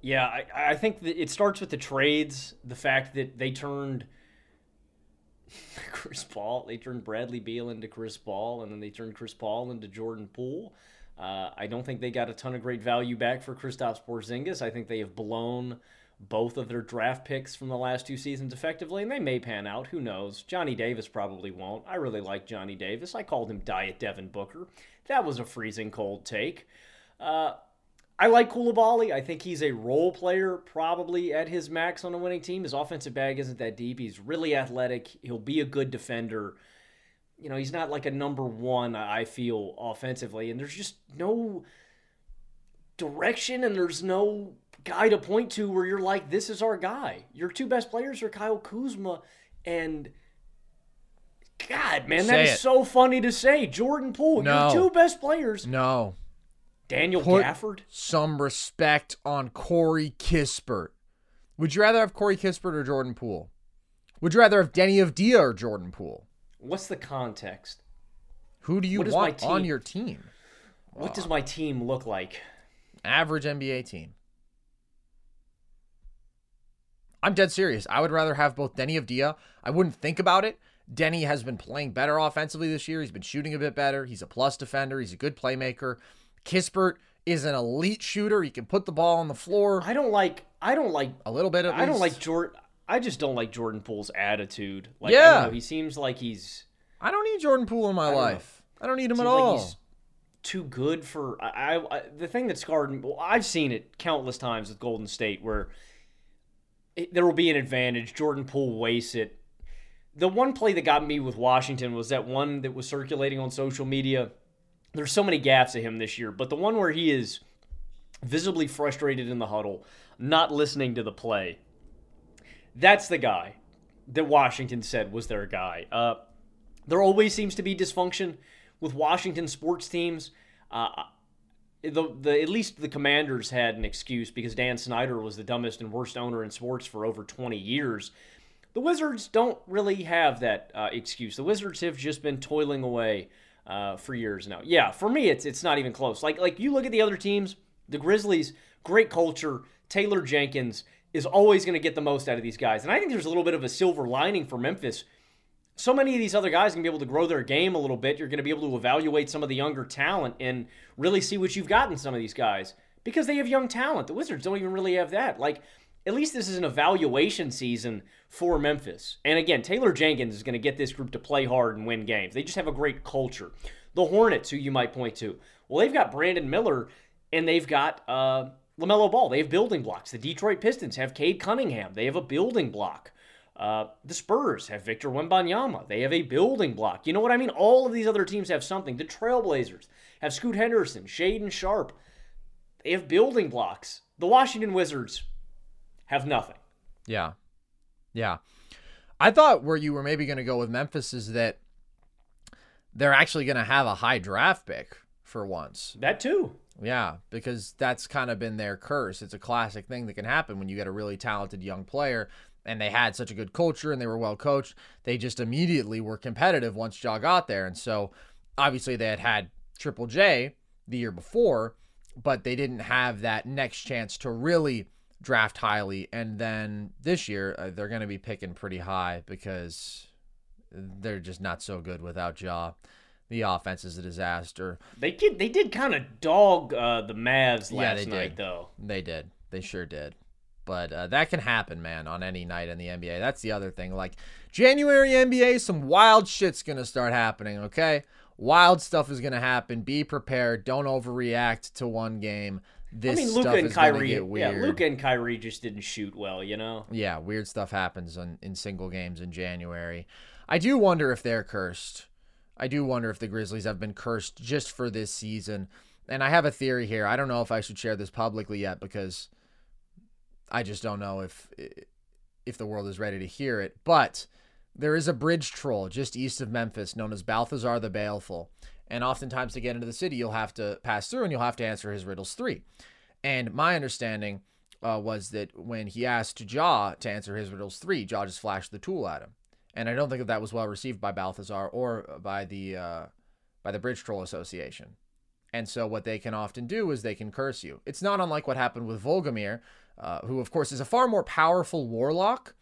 yeah, I, I think that it starts with the trades, the fact that they turned Chris Paul, they turned Bradley Beal into Chris Paul, and then they turned Chris Paul into Jordan Poole. Uh, I don't think they got a ton of great value back for Kristaps Porzingis. I think they have blown both of their draft picks from the last two seasons effectively, and they may pan out. Who knows? Johnny Davis probably won't. I really like Johnny Davis. I called him Diet Devin Booker. That was a freezing cold take. Uh, I like Coulibaly. I think he's a role player, probably at his max on a winning team. His offensive bag isn't that deep. He's really athletic. He'll be a good defender you know, he's not like a number one, I feel, offensively. And there's just no direction and there's no guy to point to where you're like, this is our guy. Your two best players are Kyle Kuzma and God, man, that is it. so funny to say. Jordan Poole, no. your two best players. No. Daniel Put Gafford. Some respect on Corey Kispert. Would you rather have Corey Kispert or Jordan Poole? Would you rather have Deni Avdija or Jordan Poole? What's the context? Who do you want on your team? What oh. does my team look like? Average NBA team. I'm dead serious. I would rather have both Deni Avdija. I wouldn't think about it. Deni has been playing better offensively this year. He's been shooting a bit better. He's a plus defender. He's a good playmaker. Kispert is an elite shooter. He can put the ball on the floor. I don't like. I don't like a little bit. At I least. don't like Jordan. I just don't like Jordan Poole's attitude. Like, yeah, know, he seems like he's. I don't need Jordan Poole in my I life. Know. I don't need him at all. Like too good for I, I, the thing that scarred me. Well, I've seen it countless times with Golden State where it, there will be an advantage. Jordan Poole wastes it. The one play that got me with Washington was that one that was circulating on social media. There's so many gaps of him this year, but the one where he is visibly frustrated in the huddle, not listening to the play that's the guy that Washington said was their guy. Uh, there always seems to be dysfunction with Washington sports teams. Uh, the the at least the Commanders had an excuse because Dan Snyder was the dumbest and worst owner in sports for over 20 years. The Wizards don't really have that uh, excuse. The Wizards have just been toiling away uh, for years now. Yeah, for me, it's it's not even close. Like like you look at the other teams, the Grizzlies, great culture. Taylor Jenkins is always going to get the most out of these guys, and I think there's a little bit of a silver lining for Memphis. So many of these other guys to be able to grow their game a little bit. You're going to be able to evaluate some of the younger talent and really see what you've got in some of these guys because they have young talent. The Wizards don't even really have that. Like at least this is an evaluation season for Memphis. And again, Taylor Jenkins is going to get this group to play hard and win games. They just have a great culture. The Hornets, who you might point to, well, they've got Brandon Miller and they've got uh, LaMelo Ball. They have building blocks. The Detroit Pistons have Cade Cunningham. They have a building block. Uh, the Spurs have Victor Wembanyama. They have a building block. You know what I mean? All of these other teams have something. The Trailblazers have Scoot Henderson, Shaedon Sharpe. They have building blocks. The Washington Wizards have nothing. Yeah. Yeah. I thought where you were maybe going to go with Memphis is that they're actually going to have a high draft pick for once. That too. Yeah, because that's kind of been their curse. It's a classic thing that can happen when you get a really talented young player and they had such a good culture and they were well coached. They just immediately were competitive once Ja got there. And so obviously they had had Triple J the year before, but they didn't have that next chance to really draft highly. And then this year, uh, they're going to be picking pretty high because they're just not so good without Ja. The offense is a disaster. They did. They did kind of dog uh, the Mavs last yeah, they night, did. though. They did. They sure did. But uh, that can happen, man, on any night in the NBA. That's the other thing. Like January NBA, some wild shit's gonna start happening. Okay, wild stuff is gonna happen. Be prepared. Don't overreact to one game. This I mean, stuff and Kyrie. Yeah, Luka and Kyrie just didn't shoot well. You know. Yeah, weird stuff happens in, in single games in January. I do wonder if they're cursed. I do wonder if the Grizzlies have been cursed just for this season. And I have a theory here. I don't know if I should share this publicly yet because I just don't know if if the world is ready to hear it. But there is a bridge troll just east of Memphis known as Balthazar the Baleful. And oftentimes to get into the city, you'll have to pass through and you'll have to answer his riddles three. And my understanding uh, was that when he asked Ja to answer his riddles three, Ja just flashed the tool at him. And I don't think that that was well received by Balthazar or by the uh, by the Bridge Troll Association. And so what they can often do is they can curse you. It's not unlike what happened with Volgamir, uh, who of course is a far more powerful warlock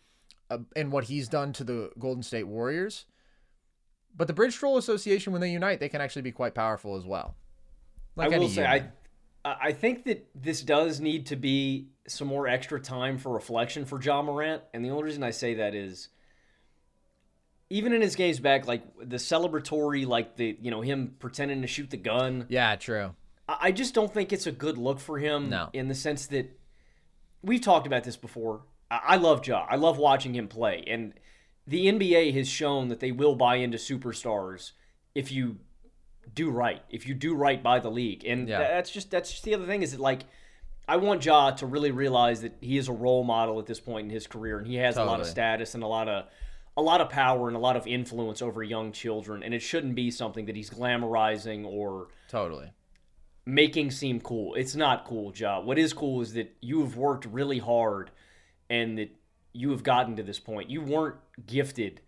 uh, what he's done to the Golden State Warriors. But the Bridge Troll Association, when they unite, they can actually be quite powerful as well. Like I will say. I I think that this does need to be some more extra time for reflection for Ja Morant, and the only reason I say that is even in his games back, like the celebratory, like the you know him pretending to shoot the gun. yeah, true. I I just don't think it's a good look for him. No. In the sense that we've talked about this before. I, I love Ja. I love watching him play, and the NBA has shown that they will buy into superstars if you do right. If you do right by the league, and Yeah. that's just that's just the other thing is that like. I want Ja to really realize that he is a role model at this point in his career, and he has a lot of status and a lot of a lot of power and a lot of influence over young children, and it shouldn't be something that he's glamorizing or Totally. making seem cool. It's not cool, Ja. What is cool is that you have worked really hard and that you have gotten to this point. You weren't gifted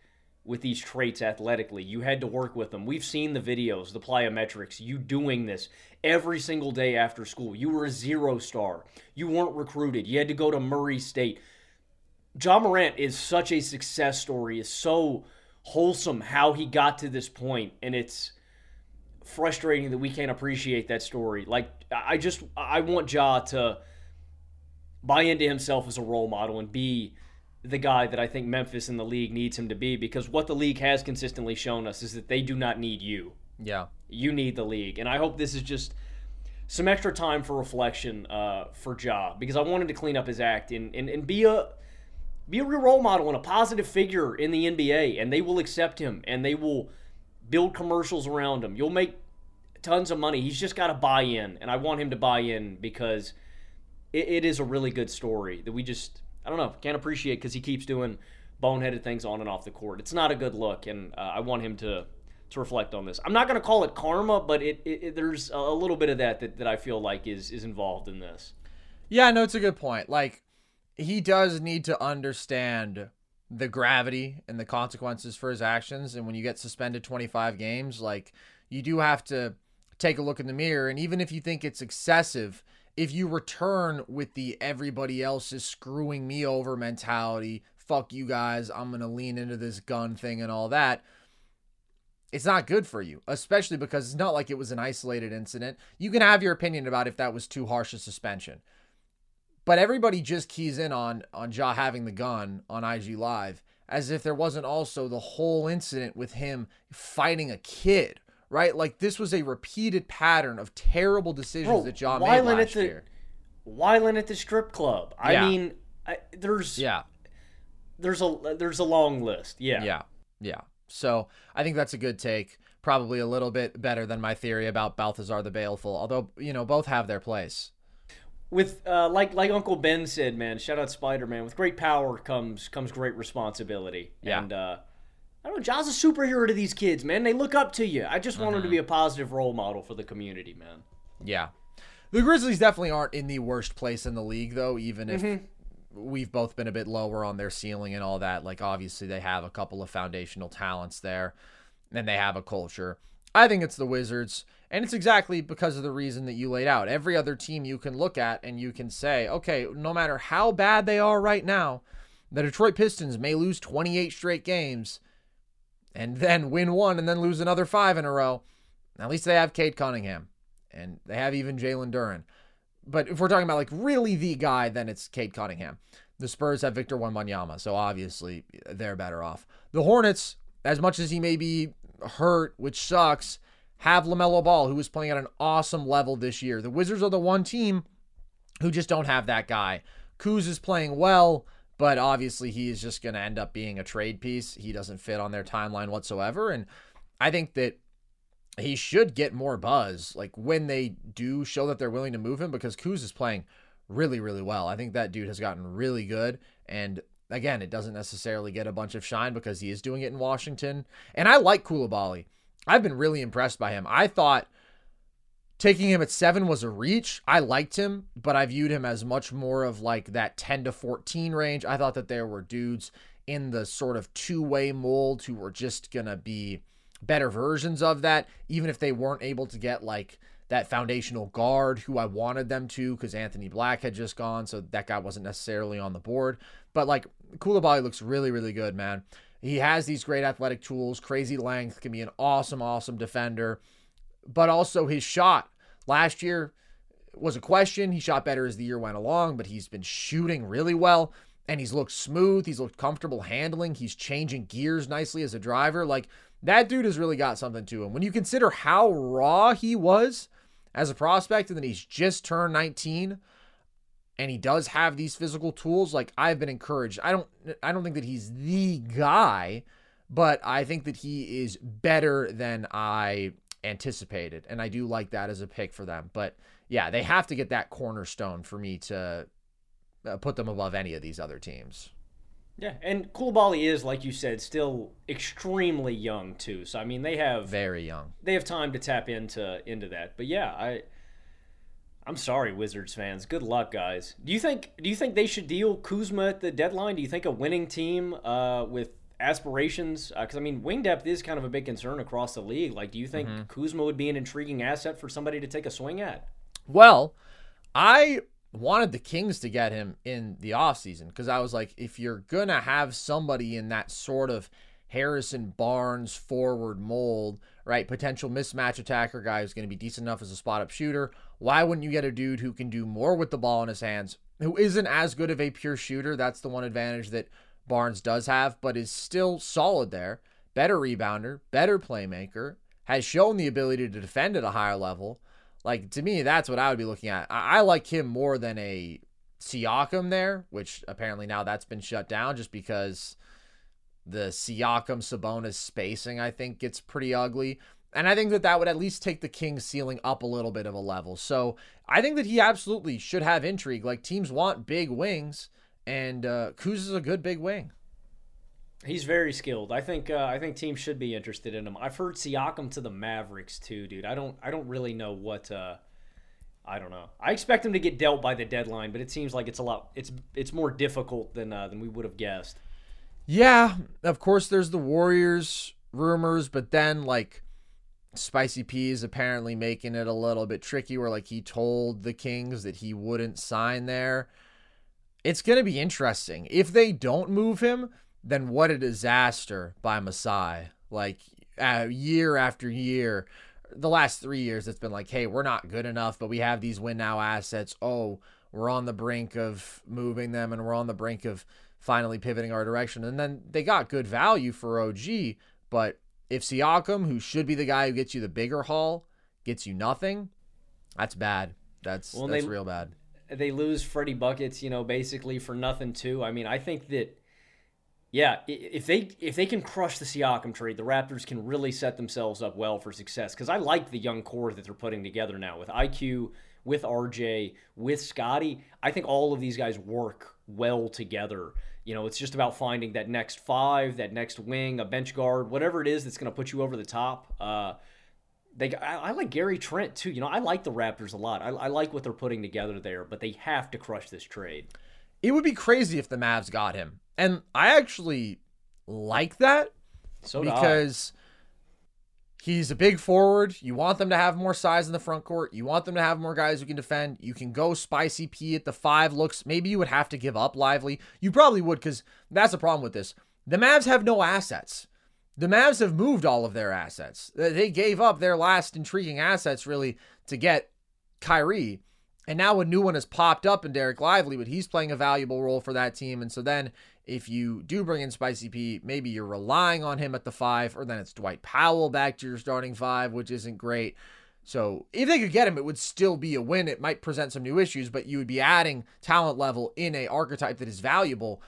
with these traits athletically. You had to work with them. We've seen the videos, the plyometrics, you doing this every single day after school. You were a zero star. You weren't recruited. You had to go to Murray State. Ja Morant is such a success story. Is so wholesome how he got to this point, and it's frustrating that we can't appreciate that story. Like I just I want Ja to buy into himself as a role model and be the guy that I think Memphis and the league needs him to be because what the league has consistently shown us is that they do not need you. Yeah. You need the league. And I hope this is just some extra time for reflection uh, for Ja because I wanted to clean up his act and, and, and be a be a real role model and a positive figure in the NBA and they will accept him and they will build commercials around him. You'll make tons of money. He's just got to buy in and I want him to buy in because it, it is a really good story that we just I don't know can't appreciate because he keeps doing boneheaded things on and off the court. It's not a good look and uh, I want him to to reflect on this. I'm not going to call it karma, but it, it, it, there's a little bit of that, that that I feel like is is involved in this. Yeah, no, it's a good point. Like he does need to understand the gravity and the consequences for his actions and when you get suspended 25 games, like you do have to take a look in the mirror and even if you think it's excessive, if you return with the everybody else is screwing me over mentality, fuck you guys, I'm going to lean into this gun thing and all that, it's not good for you, especially because it's not like it was an isolated incident. You can have your opinion about if that was too harsh a suspension. But everybody just keys in on on Ja having the gun on IG Live as if there wasn't also the whole incident with him fighting a kid, right? Like this was a repeated pattern of terrible decisions Bro, that Ja made last at the, year. Whiling at the strip club. I Yeah. mean, I, there's Yeah. there's a there's a long list. Yeah. Yeah. Yeah. So I think that's a good take. Probably a little bit better than my theory about Balthazar the Baleful, although, you know, both have their place. With uh, like like Uncle Ben said, man. Shout out Spider Man. With great power comes comes great responsibility. Yeah. And uh, I don't know. Ja's a superhero to these kids, man. They look up to you. I just want him to mm-hmm. be a positive role model for the community, man. Yeah. The Grizzlies definitely aren't in the worst place in the league, though, even if mm-hmm. we've both been a bit lower on their ceiling and all that. Like, obviously, they have a couple of foundational talents there, and they have a culture. I think it's the Wizards, and it's exactly because of the reason that you laid out. Every other team you can look at and you can say, okay, no matter how bad they are right now, the Detroit Pistons may lose 28 straight games and then win one and then lose another five in a row. At least they have Cade Cunningham and they have even Jalen Duren. But if we're talking about like really the guy, then it's Cade Cunningham. The Spurs have Victor Wembanyama, so obviously they're better off. The Hornets, as much as he may be hurt, which sucks, have LaMelo Ball, who is playing at an awesome level this year. The Wizards are the one team who just don't have that guy. Kuz is playing well, but obviously he is just going to end up being a trade piece. He doesn't fit on their timeline whatsoever. And I think that he should get more buzz like when they do show that they're willing to move him because Kuz is playing really, really well. I think that dude has gotten really good. And again, it doesn't necessarily get a bunch of shine because he is doing it in Washington. And I like Coulibaly. I've been really impressed by him. I thought taking him at seven was a reach. I liked him, but I viewed him as much more of like that 10 to 14 range. I thought that there were dudes in the sort of two way mold who were just going to be better versions of that, even if they weren't able to get like that foundational guard who I wanted them to because Anthony Black had just gone. So that guy wasn't necessarily on the board. But like Coulibaly looks really, really good, man. He has these great athletic tools, crazy length, can be an awesome, awesome defender. But also his shot last year was a question. He shot better as the year went along, but he's been shooting really well and he's looked smooth. He's looked comfortable handling. He's changing gears nicely as a driver. Like that dude has really got something to him. When you consider how raw he was as a prospect and then he's just turned 19 and he does have these physical tools, like I've been encouraged. I don't I don't think that he's the guy, but I think that he is better than I anticipated. And I do like that as a pick for them. But yeah, they have to get that cornerstone for me to uh, put them above any of these other teams. Yeah, and Coulibaly is, like you said, still extremely young too. So I mean, they have Very young. they have time to tap into into that. But yeah, I I'm sorry, Wizards fans. Good luck, guys. Do you think do you think they should deal Kuzma at the deadline? Do you think a winning team uh, with aspirations? Uh, because I mean, wing depth is kind of a big concern across the league. Like, do you think mm-hmm. Kuzma would be an intriguing asset for somebody to take a swing at? Well, I wanted the Kings to get him in the offseason because I was like, if you're going to have somebody in that sort of Harrison Barnes forward mold, right? Potential mismatch attacker guy who's going to be decent enough as a spot up shooter. Why wouldn't you get a dude who can do more with the ball in his hands, who isn't as good of a pure shooter? That's the one advantage that Barnes does have, but is still solid there. Better rebounder, better playmaker, has shown the ability to defend at a higher level. Like to me, that's what I would be looking at. I, I like him more than a Siakam there, which apparently now that's been shut down just because the Siakam Sabonis spacing I think gets pretty ugly. And I think that that would at least take the Kings ceiling up a little bit of a level. So I think that he absolutely should have intrigue. Like teams want big wings, and uh, Kuz is a good big wing. He's very skilled. I think uh, I think teams should be interested in him. I've heard Siakam to the Mavericks too, dude. I don't I don't really know what uh, I don't know. I expect him to get dealt by the deadline, but it seems like it's a lot it's it's more difficult than uh, than we would have guessed. Yeah, of course there's the Warriors rumors, but then like Spicy P is apparently making it a little bit tricky where like he told the Kings that he wouldn't sign there. It's going to be interesting. If they don't move him, then what a disaster by Masai. Like uh, year after year, the last three years, it's been like, hey, we're not good enough, but we have these win now assets. Oh, we're on the brink of moving them and we're on the brink of finally pivoting our direction. And then they got good value for OG, but if Siakam, who should be the guy who gets you the bigger haul, gets you nothing, that's bad. That's well, that's they, real bad. They lose Freddie buckets, you know, basically for nothing too. I mean, I think that yeah, if they if they can crush the Siakam trade, the Raptors can really set themselves up well for success. Because I like the young core that they're putting together now with IQ, with RJ, with Scottie. I think all of these guys work well together. You know, it's just about finding that next five, that next wing, a bench guard, whatever it is that's going to put you over the top. Uh, they, I, I, like Gary Trent too. You know, I like the Raptors a lot. I, I like what they're putting together there, but they have to crush this trade. It would be crazy if the Mavs got him. And I actually like that so because he's a big forward. You want them to have more size in the front court. You want them to have more guys who can defend. You can go spicy P at the five looks. Maybe you would have to give up Lively. You probably would because that's the problem with this. The Mavs have no assets. The Mavs have moved all of their assets. They gave up their last intriguing assets really to get Kyrie. And now a new one has popped up in Dereck Lively, but he's playing a valuable role for that team. And so then if you do bring in Spicy P, maybe you're relying on him at the five, or then it's Dwight Powell back to your starting five, which isn't great. So if they could get him, it would still be a win. It might present some new issues, but you would be adding talent level in a archetype that is valuable.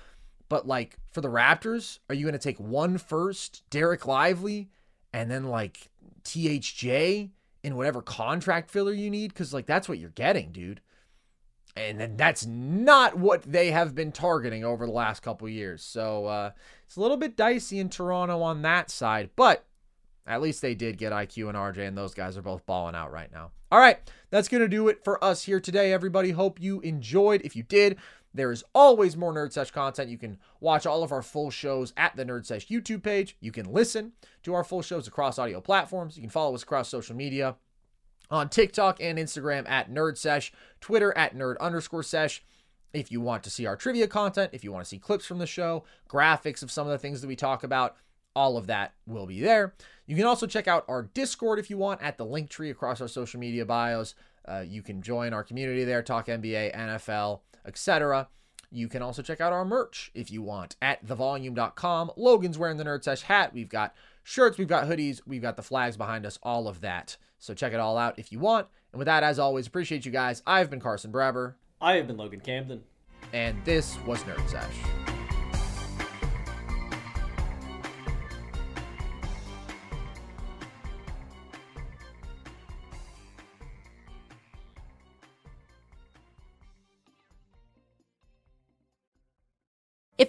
But like for the Raptors, are you going to take one first, Dereck Lively, and then like THJ in whatever contract filler you need? Because like that's what you're getting, dude. And then that's not what they have been targeting over the last couple years. So uh, it's a little bit dicey in Toronto on that side, but at least they did get IQ and RJ, and those guys are both balling out right now. All right, that's going to do it for us here today, everybody. Hope you enjoyed. If you did, there is always more Nerd Sesh content. You can watch all of our full shows at the Nerd Sesh YouTube page. You can listen to our full shows across audio platforms. You can follow us across social media on TikTok and Instagram at Nerd Sesh, Twitter at Nerd underscore Sesh. If you want to see our trivia content, if you want to see clips from the show, graphics of some of the things that we talk about, all of that will be there. You can also check out our Discord if you want at the link tree across our social media bios. Uh, you can join our community there, talk NBA, NFL, etc. You can also check out our merch if you want at thevolume.com. Logan's wearing the Nerd Sesh hat. We've got shirts, we've got hoodies, we've got the flags behind us, all of that. So check it all out if you want. And with that, as always, appreciate you guys. I've been Carson Brabber. I have been Logan Camden. And this was Nerd Sesh.